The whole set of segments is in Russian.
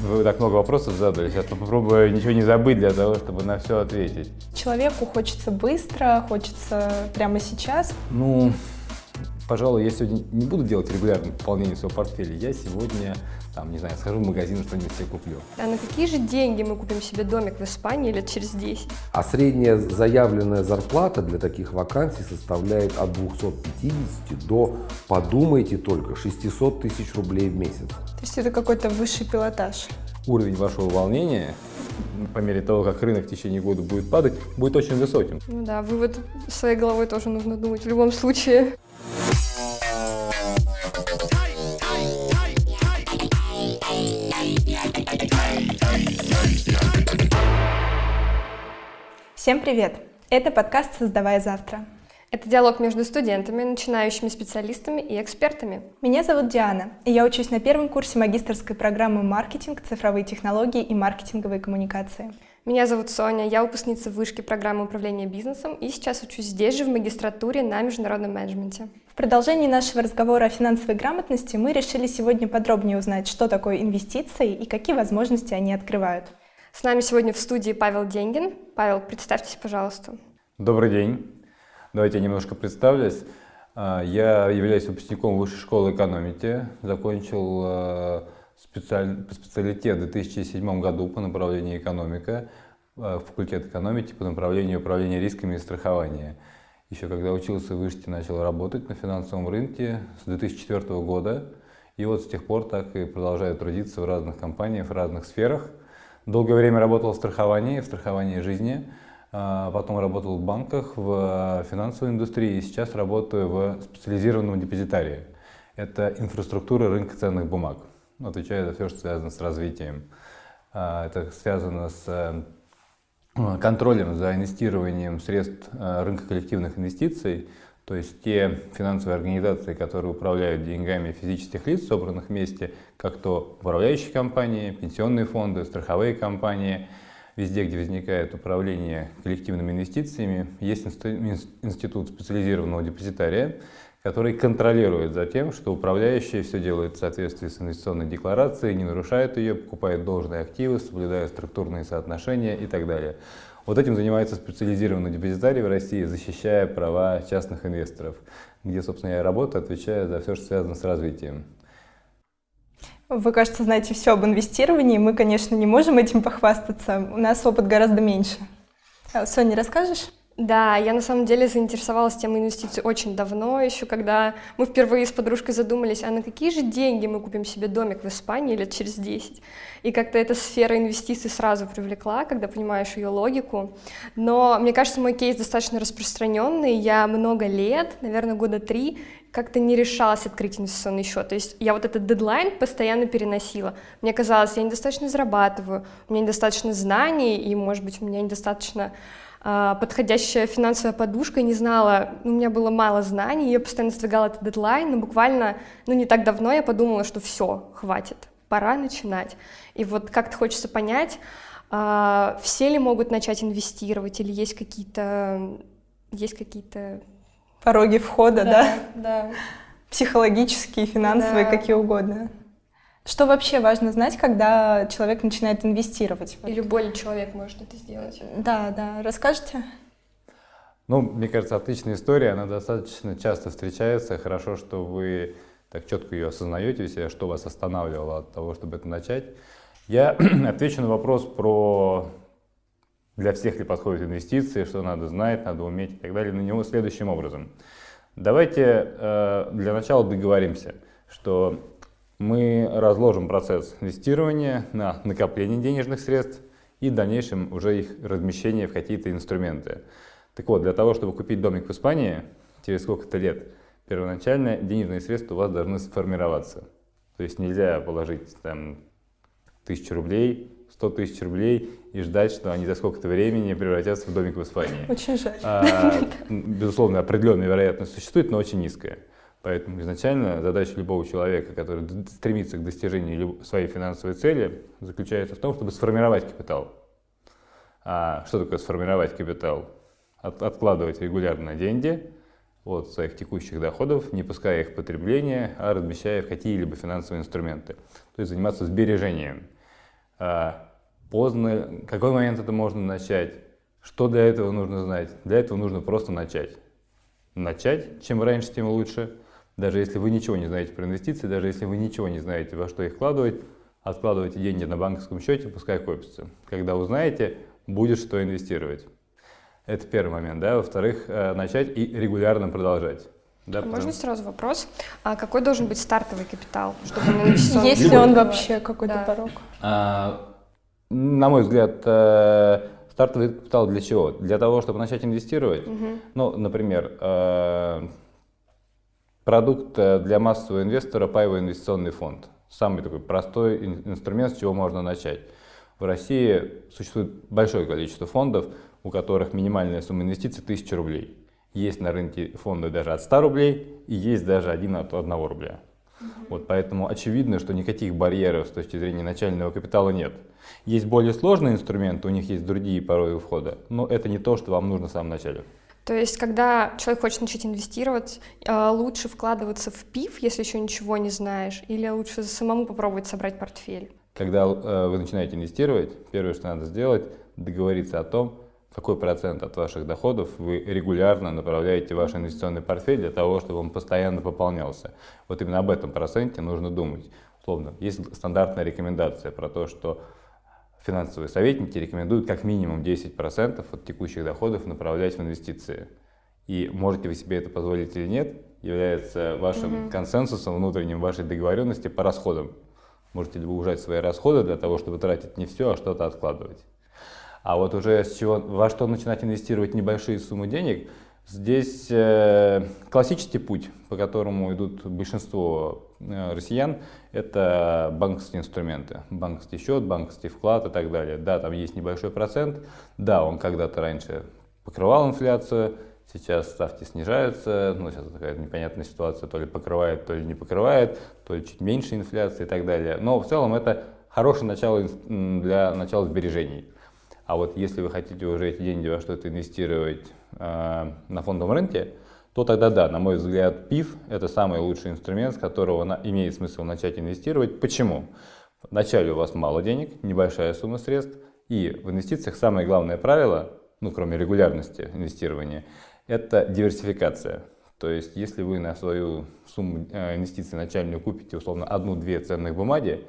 Вы так много вопросов задали. Сейчас попробую ничего не забыть для того, чтобы на все ответить. Человеку хочется быстро, хочется прямо сейчас. Ну, пожалуй, я сегодня не буду делать регулярное пополнение своего портфеля. Я сегодня, там, не знаю, схожу в магазин, что-нибудь себе куплю. А на какие же деньги мы купим себе домик в Испании лет через 10? А средняя заявленная зарплата для таких вакансий составляет от 250 до, подумайте только, 600 тысяч рублей в месяц. То есть это какой-то высший пилотаж. Уровень вашего волнения по мере того, как рынок в течение года будет падать, будет очень высоким. Ну да, вывод своей головой тоже нужно думать в любом случае. Всем привет! Это подкаст «Создавая завтра». Это диалог между студентами, начинающими специалистами и экспертами. Меня зовут Диана, и я учусь на первом курсе магистрской программы «Маркетинг, цифровые технологии и маркетинговые коммуникации». Меня зовут Соня, я выпускница вышки программы управления бизнесом и сейчас учусь здесь же в магистратуре на международном менеджменте. В продолжении нашего разговора о финансовой грамотности мы решили сегодня подробнее узнать, что такое инвестиции и какие возможности они открывают. С нами сегодня в студии Павел Деньгин. Павел, представьтесь, пожалуйста. Добрый день. Давайте я немножко представлюсь. А, я являюсь выпускником Высшей школы экономики, закончил а, специаль... специалитет в 2007 году по направлению экономика, а, факультет экономики по направлению управления рисками и страхования. Еще когда учился в Вышке, начал работать на финансовом рынке с 2004 года. И вот с тех пор так и продолжаю трудиться в разных компаниях, в разных сферах. Долгое время работал в страховании, в страховании жизни. А, потом работал в банках, в финансовой индустрии и сейчас работаю в специализированном депозитарии. Это инфраструктура рынка ценных бумаг. Отвечаю за все, что связано с развитием. А, это связано с э, контролем за инвестированием средств э, рынка коллективных инвестиций, то есть те финансовые организации, которые управляют деньгами физических лиц, собранных вместе, как то управляющие компании, пенсионные фонды, страховые компании – Везде, где возникает управление коллективными инвестициями, есть институт специализированного депозитария, который контролирует за тем, что управляющие все делают в соответствии с инвестиционной декларацией, не нарушают ее, покупают должные активы, соблюдая структурные соотношения и так далее. Вот этим занимается специализированный депозитарий в России, защищая права частных инвесторов, где, собственно, я работаю, отвечаю за все, что связано с развитием. Вы, кажется, знаете все об инвестировании. Мы, конечно, не можем этим похвастаться. У нас опыт гораздо меньше. А, Соня, расскажешь? Да, я на самом деле заинтересовалась темой инвестиций очень давно, еще когда мы впервые с подружкой задумались, а на какие же деньги мы купим себе домик в Испании лет через 10. И как-то эта сфера инвестиций сразу привлекла, когда понимаешь ее логику. Но мне кажется, мой кейс достаточно распространенный. Я много лет, наверное, года три, как-то не решалась открыть инвестиционный счет. То есть я вот этот дедлайн постоянно переносила. Мне казалось, я недостаточно зарабатываю, у меня недостаточно знаний, и, может быть, у меня недостаточно подходящая финансовая подушка, не знала, у меня было мало знаний, я постоянно сдвигала этот дедлайн, но буквально, ну, не так давно я подумала, что все, хватит, пора начинать. И вот как-то хочется понять, э, все ли могут начать инвестировать, или есть какие-то есть какие-то пороги входа, да? Да, да. Психологические, финансовые, да. какие угодно. Что вообще важно знать, когда человек начинает инвестировать? И любой человек может это сделать. Да, да. Расскажите? Ну, мне кажется, отличная история, она достаточно часто встречается. Хорошо, что вы так четко ее осознаете у себя, что вас останавливало от того, чтобы это начать. Я отвечу на вопрос про для всех ли подходят инвестиции, что надо знать, надо уметь и так далее, на него следующим образом. Давайте э, для начала договоримся, что мы разложим процесс инвестирования на накопление денежных средств и в дальнейшем уже их размещение в какие-то инструменты. Так вот, для того, чтобы купить домик в Испании через сколько-то лет, первоначально денежные средства у вас должны сформироваться. То есть нельзя положить там тысячу рублей 100 тысяч рублей и ждать, что они за сколько-то времени превратятся в домик в Испании. Очень жаль. А, безусловно, определенная вероятность существует, но очень низкая. Поэтому изначально задача любого человека, который стремится к достижению своей финансовой цели, заключается в том, чтобы сформировать капитал. А что такое сформировать капитал? От, откладывать регулярно деньги от своих текущих доходов, не пуская их в потребление, а размещая в какие-либо финансовые инструменты. То есть заниматься сбережением. А, поздно, какой момент это можно начать, что для этого нужно знать. Для этого нужно просто начать. Начать, чем раньше, тем лучше. Даже если вы ничего не знаете про инвестиции, даже если вы ничего не знаете, во что их вкладывать, откладывайте деньги на банковском счете, пускай копятся. Когда узнаете, будет что инвестировать. Это первый момент, да. Во-вторых, э, начать и регулярно продолжать. Да, а потому... Можно сразу вопрос? А какой должен быть стартовый капитал, чтобы инвестиционный... Есть ли он вообще какой-то да. порог? А, на мой взгляд, э, стартовый капитал для чего? Для того, чтобы начать инвестировать. Угу. Ну, например, э, продукт для массового инвестора паевый инвестиционный фонд. Самый такой простой инструмент, с чего можно начать. В России существует большое количество фондов, у которых минимальная сумма инвестиций 1000 рублей. Есть на рынке фонды даже от 100 рублей и есть даже один от 1 рубля. Вот поэтому очевидно, что никаких барьеров с точки зрения начального капитала нет. Есть более сложные инструменты, у них есть другие пороги входа, но это не то, что вам нужно в самом начале. То есть, когда человек хочет начать инвестировать, э, лучше вкладываться в ПИФ, если еще ничего не знаешь, или лучше самому попробовать собрать портфель? Когда э, вы начинаете инвестировать, первое, что надо сделать, договориться о том, какой процент от ваших доходов вы регулярно направляете в ваш инвестиционный портфель для того, чтобы он постоянно пополнялся. Вот именно об этом проценте нужно думать. Условно, есть стандартная рекомендация про то, что финансовые советники рекомендуют как минимум 10% от текущих доходов направлять в инвестиции. И можете вы себе это позволить или нет, является вашим mm-hmm. консенсусом внутренним вашей договоренности по расходам. Можете ли вы ужать свои расходы для того, чтобы тратить не все, а что-то откладывать. А вот уже с чего, во что начинать инвестировать небольшие суммы денег, здесь э, классический путь, по которому идут большинство э, россиян, это банковские инструменты. Банковский счет, банковский вклад и так далее. Да, там есть небольшой процент. Да, он когда-то раньше покрывал инфляцию, сейчас ставки снижаются, ну, сейчас такая непонятная ситуация, то ли покрывает, то ли не покрывает, то ли чуть меньше инфляции и так далее. Но в целом это хорошее начало для начала сбережений. А вот если вы хотите уже эти деньги во что-то инвестировать э, на фондовом рынке, то тогда да, на мой взгляд, ПИФ – это самый лучший инструмент, с которого имеет смысл начать инвестировать. Почему? Вначале у вас мало денег, небольшая сумма средств, и в инвестициях самое главное правило, ну кроме регулярности инвестирования, это диверсификация. То есть, если вы на свою сумму э, инвестиций начальную купите условно одну-две ценных бумаги,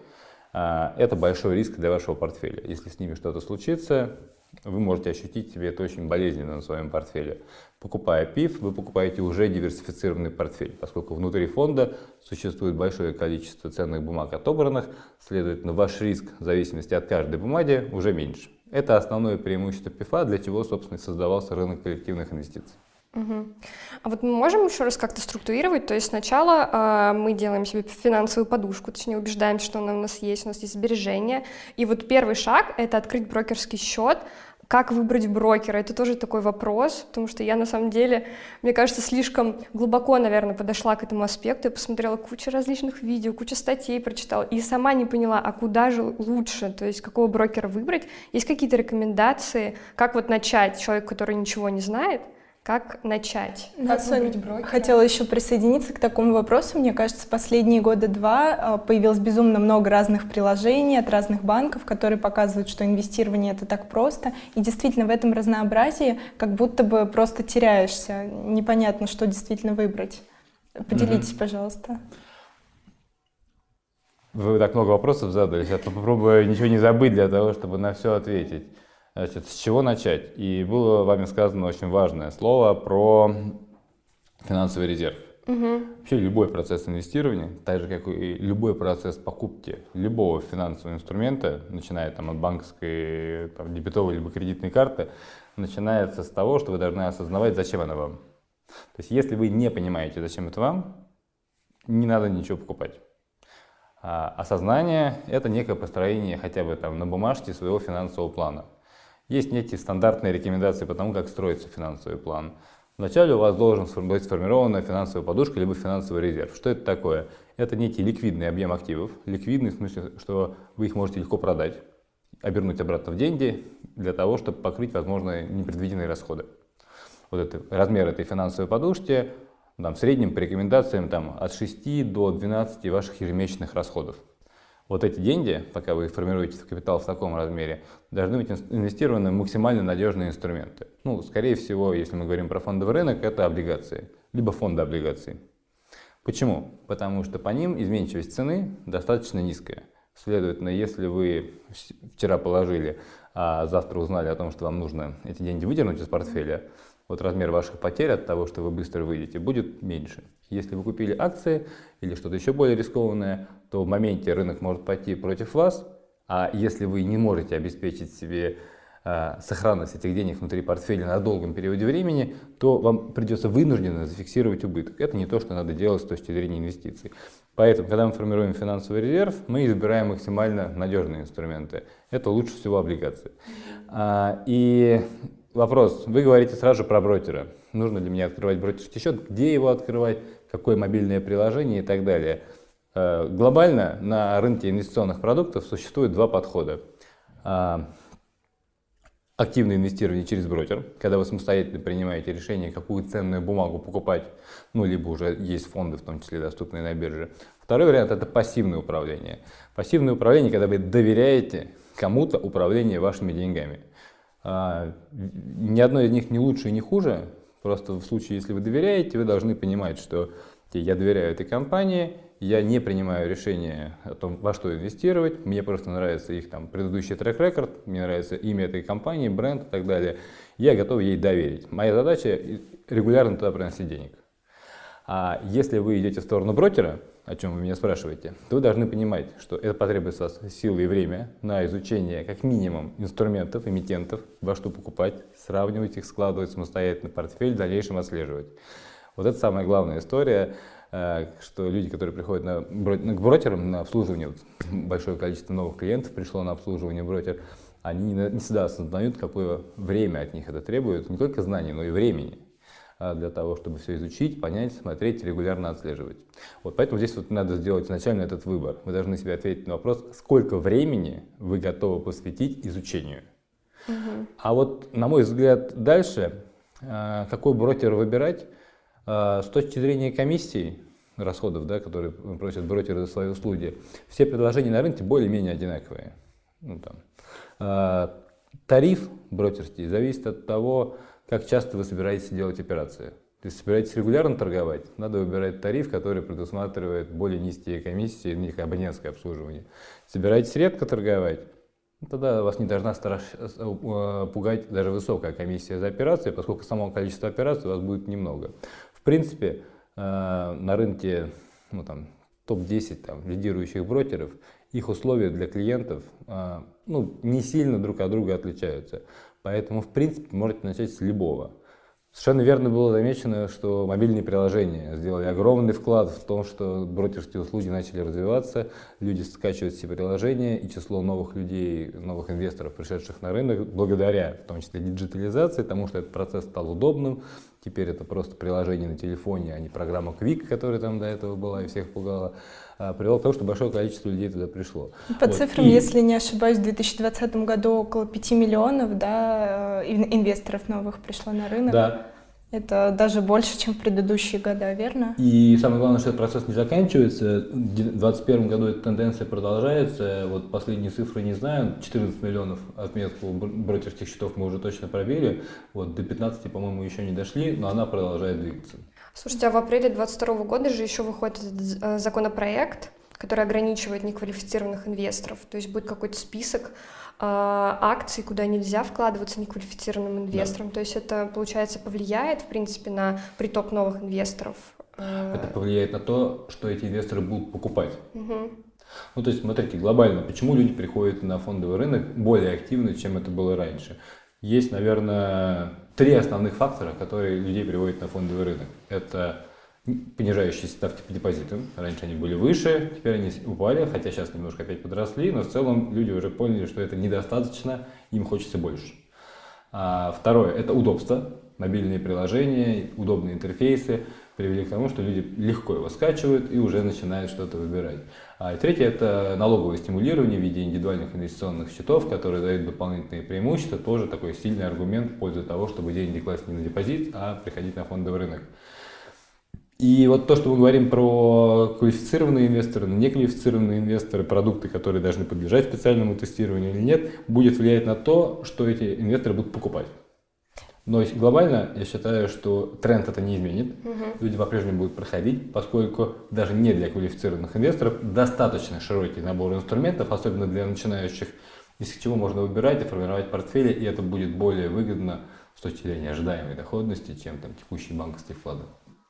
а, это большой риск для вашего портфеля. Если с ними что-то случится, вы можете ощутить себе это очень болезненно на своем портфеле. Покупая ПИФ, вы покупаете уже диверсифицированный портфель, поскольку внутри фонда существует большое количество ценных бумаг отобранных, следовательно, ваш риск в зависимости от каждой бумаги уже меньше. Это основное преимущество ПИФа, для чего, собственно, и создавался рынок коллективных инвестиций. Угу. А вот мы можем еще раз как-то структурировать, то есть сначала э, мы делаем себе финансовую подушку, точнее убеждаемся, что она у нас есть, у нас есть сбережения, и вот первый шаг — это открыть брокерский счет, как выбрать брокера? Это тоже такой вопрос, потому что я на самом деле, мне кажется, слишком глубоко, наверное, подошла к этому аспекту. Я посмотрела кучу различных видео, кучу статей прочитала и сама не поняла, а куда же лучше, то есть какого брокера выбрать. Есть какие-то рекомендации, как вот начать человек, который ничего не знает — как начать? Да, как Соня, хотела еще присоединиться к такому вопросу. Мне кажется, последние года два а, появилось безумно много разных приложений от разных банков, которые показывают, что инвестирование это так просто. И действительно в этом разнообразии как будто бы просто теряешься. Непонятно, что действительно выбрать. Поделитесь, mm-hmm. пожалуйста. Вы так много вопросов задали. Я попробую ничего не забыть для того, чтобы на все ответить. Значит, с чего начать? И было вами сказано очень важное слово про финансовый резерв. Угу. Вообще любой процесс инвестирования, так же как и любой процесс покупки любого финансового инструмента, начиная там, от банковской, там, дебетовой либо кредитной карты, начинается с того, что вы должны осознавать, зачем она вам. То есть если вы не понимаете, зачем это вам, не надо ничего покупать. А осознание – это некое построение хотя бы там на бумажке своего финансового плана. Есть некие стандартные рекомендации по тому, как строится финансовый план. Вначале у вас должен быть сформирована финансовая подушка либо финансовый резерв. Что это такое? Это некий ликвидный объем активов. Ликвидный в смысле, что вы их можете легко продать, обернуть обратно в деньги для того, чтобы покрыть возможные непредвиденные расходы. Вот это, размер этой финансовой подушки там, в среднем по рекомендациям там, от 6 до 12 ваших ежемесячных расходов. Вот эти деньги, пока вы формируете капитал в таком размере, должны быть инвестированы в максимально надежные инструменты. Ну, скорее всего, если мы говорим про фондовый рынок, это облигации, либо фонды облигаций. Почему? Потому что по ним изменчивость цены достаточно низкая. Следовательно, если вы вчера положили, а завтра узнали о том, что вам нужно эти деньги выдернуть из портфеля, вот размер ваших потерь от того, что вы быстро выйдете, будет меньше. Если вы купили акции или что-то еще более рискованное, то в моменте рынок может пойти против вас, а если вы не можете обеспечить себе э, сохранность этих денег внутри портфеля на долгом периоде времени, то вам придется вынужденно зафиксировать убыток. Это не то, что надо делать с точки зрения инвестиций. Поэтому, когда мы формируем финансовый резерв, мы избираем максимально надежные инструменты. Это лучше всего облигации. А, и вопрос. Вы говорите сразу про брокера. Нужно ли мне открывать брокерский счет? Где его открывать? Какое мобильное приложение и так далее. А, глобально на рынке инвестиционных продуктов существует два подхода. А, активное инвестирование через брокер, когда вы самостоятельно принимаете решение, какую ценную бумагу покупать, ну, либо уже есть фонды, в том числе доступные на бирже. Второй вариант – это пассивное управление. Пассивное управление, когда вы доверяете кому-то управление вашими деньгами. А, ни одно из них не лучше и не хуже, просто в случае, если вы доверяете, вы должны понимать, что я доверяю этой компании, я не принимаю решения о том, во что инвестировать, мне просто нравится их там предыдущий трек-рекорд, мне нравится имя этой компании, бренд и так далее. Я готов ей доверить. Моя задача регулярно туда приносить денег. А если вы идете в сторону брокера, о чем вы меня спрашиваете, то вы должны понимать, что это потребует вас силы и время на изучение как минимум инструментов, эмитентов, во что покупать, сравнивать их, складывать самостоятельно портфель, в дальнейшем отслеживать. Вот это самая главная история. Э, что люди, которые приходят на, к брокерам на обслуживание, вот большое количество новых клиентов пришло на обслуживание брокер, они не всегда осознают, какое время от них это требует, не только знаний, но и времени а, для того, чтобы все изучить, понять, смотреть, регулярно отслеживать. Вот поэтому здесь вот надо сделать изначально этот выбор. Вы должны себе ответить на вопрос, сколько времени вы готовы посвятить изучению. Угу. А вот, на мой взгляд, дальше, а, какой брокер выбирать, с точки зрения комиссий, расходов, да, которые просят брокеры за свои услуги, все предложения на рынке более-менее одинаковые. Ну, там. А, тариф брокерский зависит от того, как часто вы собираетесь делать операции. Если собираетесь регулярно торговать, надо выбирать тариф, который предусматривает более низкие комиссии, них абонентское обслуживание. Собираетесь редко торговать, ну, тогда вас не должна страш... Э, пугать даже высокая комиссия за операции, поскольку самого количества операций у вас будет немного. Принципе, э, на рынке ну, там, топ-10 там, лидирующих брокеров, их условия для клиентов э, ну, не сильно друг от друга отличаются. Поэтому, в принципе, можете начать с любого. Совершенно верно было замечено, что мобильные приложения сделали огромный вклад в том, что брокерские услуги начали развиваться, люди скачивают все приложения, и число новых людей, новых инвесторов, пришедших на рынок, благодаря, в том числе, диджитализации, тому, что этот процесс стал удобным, Теперь это просто приложение на телефоне, а не программа Quick, которая там до этого была и всех пугала, а, привело к тому, что большое количество людей туда пришло. По вот. цифрам, и... если не ошибаюсь, в 2020 году около 5 миллионов да, э, инвесторов новых пришло на рынок. Да, это даже больше, чем в предыдущие года, верно? И самое главное, что этот процесс не заканчивается. В 2021 году эта тенденция продолжается. Вот последние цифры не знаю. 14 миллионов отметку брокерских счетов мы уже точно пробили. Вот до 15, по-моему, еще не дошли, но она продолжает двигаться. Слушайте, а в апреле 2022 года же еще выходит этот э, законопроект, который ограничивает неквалифицированных инвесторов. То есть будет какой-то список акций, куда нельзя вкладываться неквалифицированным инвесторам. Да. То есть это, получается, повлияет, в принципе, на приток новых инвесторов. А, это повлияет на то, что эти инвесторы будут покупать. Угу. Ну, то есть, смотрите, глобально, почему люди приходят на фондовый рынок более активно, чем это было раньше? Есть, наверное, три основных фактора, которые людей приводят на фондовый рынок. Это понижающиеся ставки по депозитам. Раньше они были выше, теперь они упали, хотя сейчас немножко опять подросли, но в целом люди уже поняли, что это недостаточно, им хочется больше. А второе – это удобство. Мобильные приложения, удобные интерфейсы привели к тому, что люди легко его скачивают и уже начинают что-то выбирать. А третье – это налоговое стимулирование в виде индивидуальных инвестиционных счетов, которые дают дополнительные преимущества, тоже такой сильный аргумент в пользу того, чтобы деньги класть не на депозит, а приходить на фондовый рынок. И вот то, что мы говорим про квалифицированные инвесторы, неквалифицированные инвесторы, продукты, которые должны подлежать специальному тестированию или нет, будет влиять на то, что эти инвесторы будут покупать. Но глобально я считаю, что тренд это не изменит. Угу. Люди по-прежнему будут проходить, поскольку даже не для квалифицированных инвесторов достаточно широкий набор инструментов, особенно для начинающих, из чего можно выбирать и формировать портфели, и это будет более выгодно с точки зрения ожидаемой доходности, чем там текущие банковские вклады.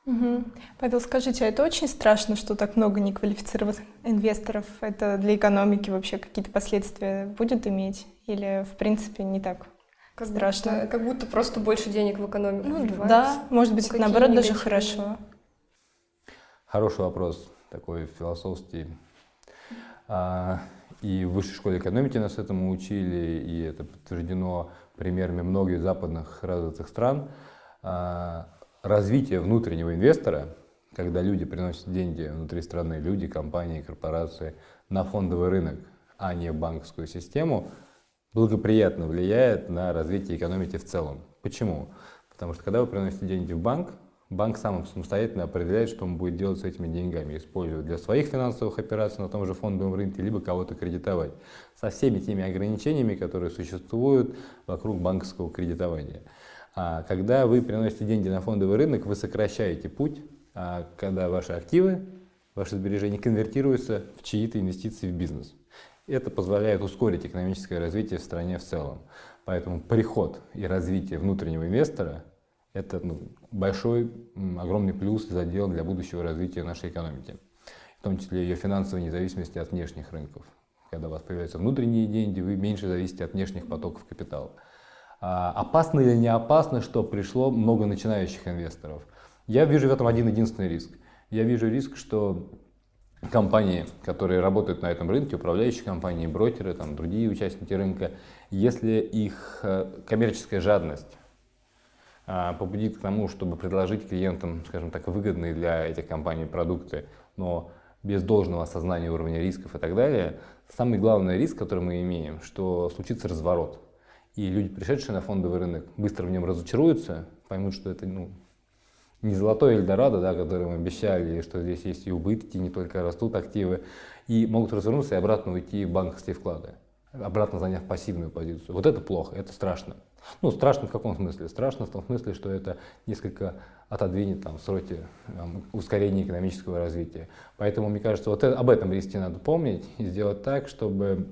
Угу. Павел, скажите, а это очень страшно, что так много неквалифицированных инвесторов? Это для экономики вообще какие-то последствия будет иметь? Или, в принципе, не так как страшно? Будто, как будто просто больше денег в экономику ну, Да, может быть, ну, наоборот, даже хорошо. Хороший вопрос, такой философский. А, и в высшей школе экономики нас этому учили, и это подтверждено примерами многих западных развитых стран. А, развитие внутреннего инвестора, когда люди приносят деньги внутри страны, люди, компании, корпорации, на фондовый рынок, а не банковскую систему, благоприятно влияет на развитие экономики в целом. Почему? Потому что когда вы приносите деньги в банк, банк сам самостоятельно определяет, что он будет делать с этими деньгами, использовать для своих финансовых операций на том же фондовом рынке, либо кого-то кредитовать. Со всеми теми ограничениями, которые существуют вокруг банковского кредитования. А когда вы приносите деньги на фондовый рынок, вы сокращаете путь, а когда ваши активы, ваши сбережения конвертируются в чьи-то инвестиции в бизнес. Это позволяет ускорить экономическое развитие в стране в целом. Поэтому приход и развитие внутреннего инвестора – это ну, большой, огромный плюс и задел для будущего развития нашей экономики, в том числе ее финансовой независимости от внешних рынков. Когда у вас появляются внутренние деньги, вы меньше зависите от внешних потоков капитала. А, опасно или не опасно, что пришло много начинающих инвесторов? Я вижу в этом один единственный риск. Я вижу риск, что компании, которые работают на этом рынке, управляющие компании, брокеры, там, другие участники рынка, если их э, коммерческая жадность а, побудит к тому, чтобы предложить клиентам, скажем так, выгодные для этих компаний продукты, но без должного осознания уровня рисков и так далее, самый главный риск, который мы имеем, что случится разворот и люди, пришедшие на фондовый рынок, быстро в нем разочаруются, поймут, что это ну, не золотой Эльдорадо, да, который мы обещали, что здесь есть и убытки, не только растут активы, и могут развернуться и обратно уйти в банковские вклады, обратно заняв пассивную позицию. Вот это плохо, это страшно. Ну, страшно в каком смысле? Страшно в том смысле, что это несколько отодвинет там, сроки там, ускорения экономического развития. Поэтому, мне кажется, вот это, об этом риске надо помнить и сделать так, чтобы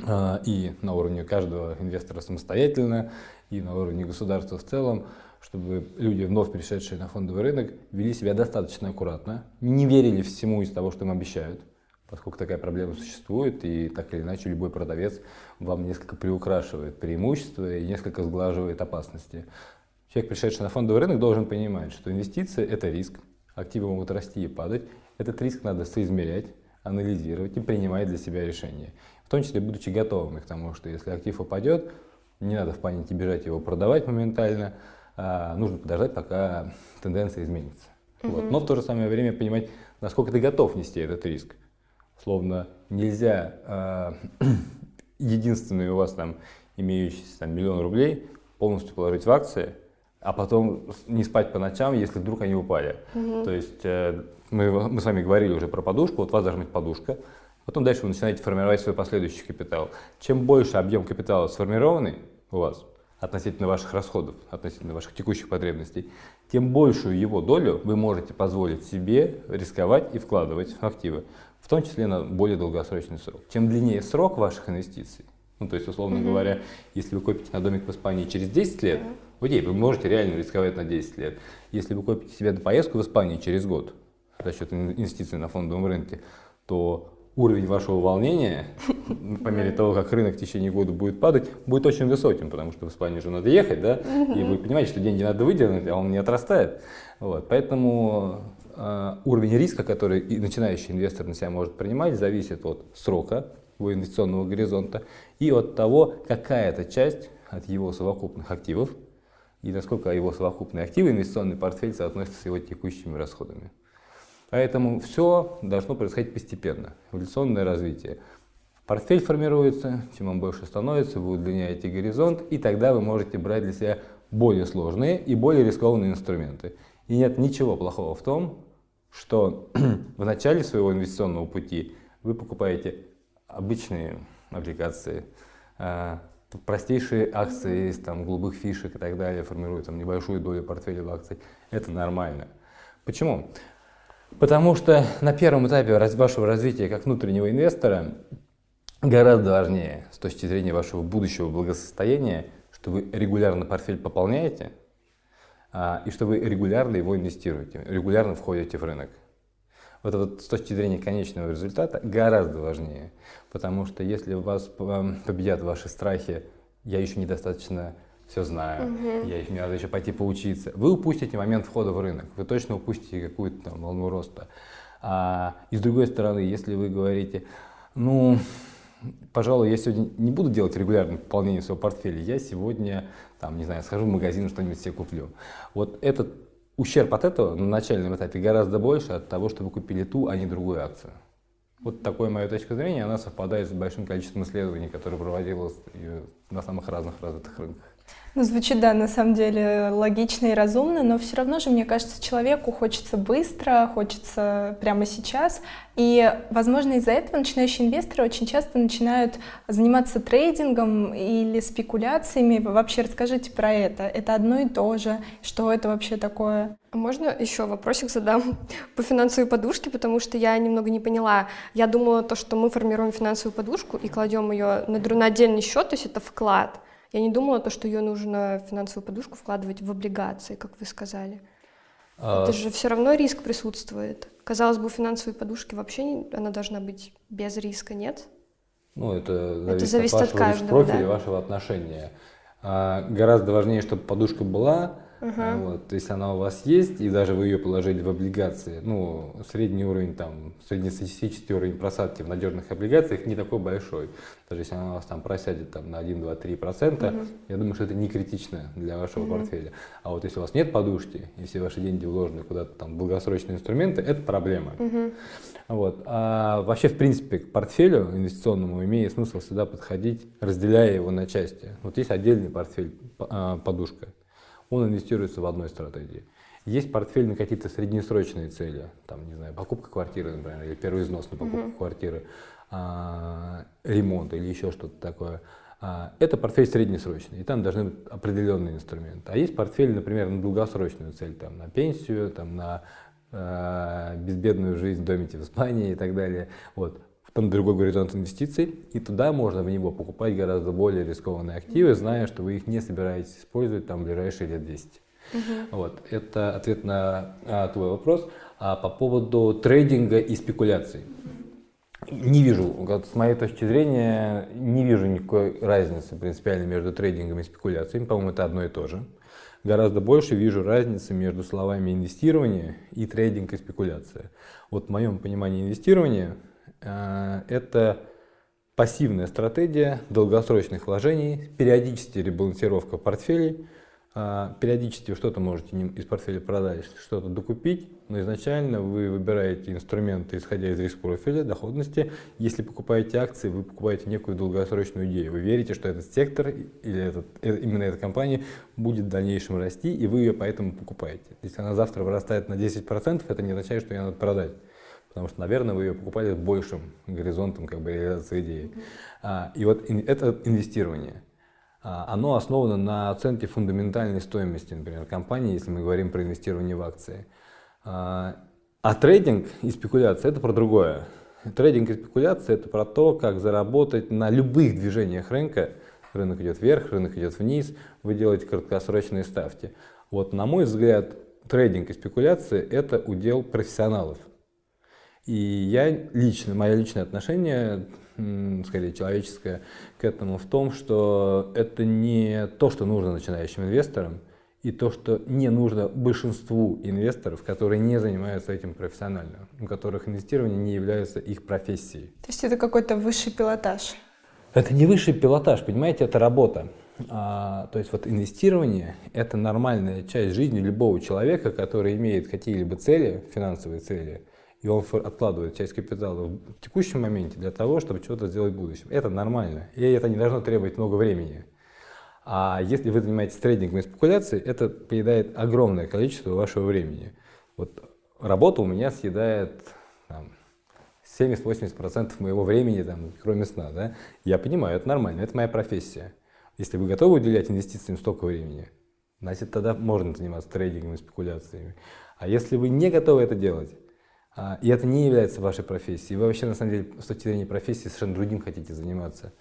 и на уровне каждого инвестора самостоятельно, и на уровне государства в целом, чтобы люди, вновь пришедшие на фондовый рынок, вели себя достаточно аккуратно, не верили всему из того, что им обещают, поскольку такая проблема существует, и так или иначе любой продавец вам несколько приукрашивает преимущества и несколько сглаживает опасности. Человек, пришедший на фондовый рынок, должен понимать, что инвестиции – это риск, активы могут расти и падать, этот риск надо соизмерять, анализировать и принимать для себя решения том числе будучи готовыми к тому, что если актив упадет, не надо в панике бежать его продавать моментально, а нужно подождать, пока тенденция изменится. Mm-hmm. Вот. Но в то же самое время понимать, насколько ты готов нести этот риск. Словно нельзя э, единственный у вас там имеющийся там, миллион рублей полностью положить в акции, а потом не спать по ночам, если вдруг они упали. Mm-hmm. То есть э, мы, мы с вами говорили уже про подушку, вот у вас должна быть подушка, Потом дальше вы начинаете формировать свой последующий капитал. Чем больше объем капитала сформированный у вас относительно ваших расходов, относительно ваших текущих потребностей, тем большую его долю вы можете позволить себе рисковать и вкладывать в активы, в том числе на более долгосрочный срок. Чем длиннее срок ваших инвестиций, ну, то есть, условно mm-hmm. говоря, если вы копите на домик в Испании через 10 лет, mm-hmm. окей, вы можете реально рисковать на 10 лет. Если вы копите себе на поездку в Испанию через год за счет инвестиций на фондовом рынке, то уровень вашего волнения, по мере того, как рынок в течение года будет падать, будет очень высоким, потому что в Испанию же надо ехать, да, и вы понимаете, что деньги надо выделить, а он не отрастает. Вот. Поэтому э, уровень риска, который и начинающий инвестор на себя может принимать, зависит от срока его инвестиционного горизонта и от того, какая это часть от его совокупных активов и насколько его совокупные активы, инвестиционный портфель соотносится с его текущими расходами. Поэтому все должно происходить постепенно, эволюционное развитие. Портфель формируется, чем он больше становится, вы удлиняете горизонт, и тогда вы можете брать для себя более сложные и более рискованные инструменты. И нет ничего плохого в том, что в начале своего инвестиционного пути вы покупаете обычные облигации, а, простейшие акции из там, голубых фишек и так далее, формируют там, небольшую долю портфеля в акций. Это нормально. Почему? Потому что на первом этапе вашего развития как внутреннего инвестора гораздо важнее с точки зрения вашего будущего благосостояния, что вы регулярно портфель пополняете а, и что вы регулярно его инвестируете, регулярно входите в рынок. Вот это с точки зрения конечного результата гораздо важнее, потому что если вас победят ваши страхи, я еще недостаточно все знаю, угу. я мне надо еще пойти поучиться. Вы упустите момент входа в рынок, вы точно упустите какую-то там волну роста. А, и с другой стороны, если вы говорите, ну, пожалуй, я сегодня не буду делать регулярное пополнение своего портфеля, я сегодня, там, не знаю, схожу в магазин, что-нибудь себе куплю. Вот этот ущерб от этого на начальном этапе гораздо больше от того, что вы купили ту, а не другую акцию. Вот такой моя точка зрения, она совпадает с большим количеством исследований, которые проводилось на самых разных развитых рынках. Ну, звучит, да, на самом деле логично и разумно, но все равно же, мне кажется, человеку хочется быстро, хочется прямо сейчас. И, возможно, из-за этого начинающие инвесторы очень часто начинают заниматься трейдингом или спекуляциями. Вообще расскажите про это. Это одно и то же. Что это вообще такое? Можно еще вопросик задам по финансовой подушке, потому что я немного не поняла. Я думала то, что мы формируем финансовую подушку и кладем ее на, отдельный счет, то есть это вклад. Я не думала, то, что ее нужно финансовую подушку вкладывать в облигации, как вы сказали. А... Это же все равно риск присутствует. Казалось бы, у финансовой подушки вообще не, она должна быть без риска, нет? Ну, это зависит, это зависит от, вашего от каждого, профиля, да? вашего отношения. А, гораздо важнее, чтобы подушка была, Uh-huh. Вот, если она у вас есть, и даже вы ее положили в облигации, ну, средний уровень, там, среднестатистический уровень просадки в надежных облигациях не такой большой. Даже если она у вас там просядет там, на 1, 2, 3 процента, uh-huh. я думаю, что это не критично для вашего uh-huh. портфеля. А вот если у вас нет подушки, и все ваши деньги вложены куда-то там в долгосрочные инструменты, это проблема. Uh-huh. Вот. А вообще, в принципе, к портфелю инвестиционному имеет смысл всегда подходить, разделяя его на части. Вот есть отдельный портфель, а, подушка он инвестируется в одной стратегии. Есть портфель на какие-то среднесрочные цели, там, не знаю, покупка квартиры, например, или первый износ на покупку uh-huh. квартиры, а, ремонт или еще что-то такое. А, это портфель среднесрочный, и там должны быть определенные инструменты. А есть портфель, например, на долгосрочную цель, там, на пенсию, там, на э, безбедную жизнь в домике в Испании и так далее. Вот там другой горизонт инвестиций, и туда можно в него покупать гораздо более рискованные активы, зная, что вы их не собираетесь использовать там в ближайшие лет 10. Угу. Вот, это ответ на а, твой вопрос. А по поводу трейдинга и спекуляций. Не вижу, вот с моей точки зрения, не вижу никакой разницы принципиально между трейдингом и спекуляциями. По-моему, это одно и то же. Гораздо больше вижу разницы между словами инвестирование и трейдинг и спекуляция. Вот в моем понимании инвестирования это пассивная стратегия долгосрочных вложений, периодически ребалансировка портфелей, э, периодически что-то можете из портфеля продать, что-то докупить, но изначально вы выбираете инструменты, исходя из риск профиля, доходности. Если покупаете акции, вы покупаете некую долгосрочную идею. Вы верите, что этот сектор или этот, э, именно эта компания будет в дальнейшем расти, и вы ее поэтому покупаете. Если она завтра вырастает на 10%, это не означает, что ее надо продать потому что, наверное, вы ее покупали с большим горизонтом как бы, реализации идеи. А, и вот это инвестирование. А, оно основано на оценке фундаментальной стоимости, например, компании, если мы говорим про инвестирование в акции. А, а трейдинг и спекуляция – это про другое. Трейдинг и спекуляция – это про то, как заработать на любых движениях рынка. Рынок идет вверх, рынок идет вниз, вы делаете краткосрочные ставки. Вот, на мой взгляд, трейдинг и спекуляция – это удел профессионалов – и я лично, мое личное отношение, скорее человеческое, к этому в том, что это не то, что нужно начинающим инвесторам, и то, что не нужно большинству инвесторов, которые не занимаются этим профессионально, у которых инвестирование не является их профессией. То есть это какой-то высший пилотаж? Это не высший пилотаж, понимаете, это работа. А, то есть вот инвестирование – это нормальная часть жизни любого человека, который имеет какие-либо цели, финансовые цели – и он откладывает часть капитала в текущем моменте для того, чтобы что-то сделать в будущем. Это нормально, и это не должно требовать много времени. А если вы занимаетесь трейдингом и спекуляцией, это поедает огромное количество вашего времени. Вот работа у меня съедает там, 70-80% моего времени, там, кроме сна. Да? Я понимаю, это нормально, это моя профессия. Если вы готовы уделять инвестициям столько времени, значит, тогда можно заниматься трейдингом и спекуляциями. А если вы не готовы это делать, и это не является вашей профессией, вы вообще, на самом деле, с точки зрения профессии совершенно другим хотите заниматься,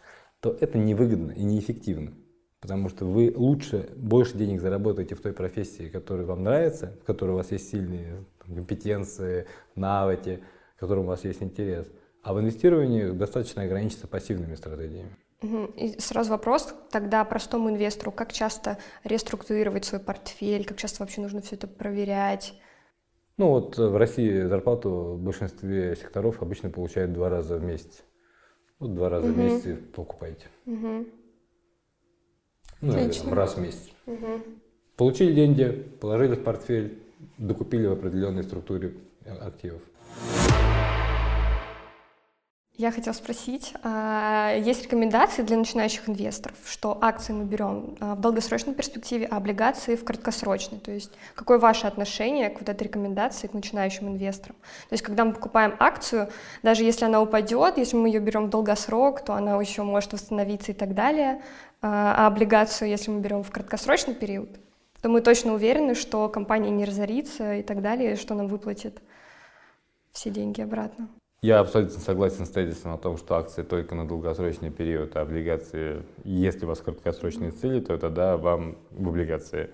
то это невыгодно и неэффективно. Потому что вы лучше, больше денег заработаете в той профессии, которая вам нравится, в которой у вас есть сильные компетенции, навыки, в котором у вас есть интерес. А в инвестировании достаточно ограничиться пассивными стратегиями. И сразу вопрос тогда простому инвестору, как часто реструктурировать свой портфель, как часто вообще нужно все это проверять? Ну вот в России зарплату в большинстве секторов обычно получают два раза в месяц. Вот два раза угу. в месяц покупаете. Угу. Ну, Отлично. раз в месяц. Угу. Получили деньги, положили в портфель, докупили в определенной структуре активов. Я хотела спросить, а, есть рекомендации для начинающих инвесторов, что акции мы берем а, в долгосрочной перспективе, а облигации в краткосрочной? То есть какое ваше отношение к вот этой рекомендации к начинающим инвесторам? То есть когда мы покупаем акцию, даже если она упадет, если мы ее берем в долгосрок, то она еще может восстановиться и так далее, а, а облигацию, если мы берем в краткосрочный период, то мы точно уверены, что компания не разорится и так далее, что нам выплатит все деньги обратно. Я абсолютно согласен с тезисом о том, что акции только на долгосрочный период, а облигации, если у вас краткосрочные цели, то это да, вам в облигации.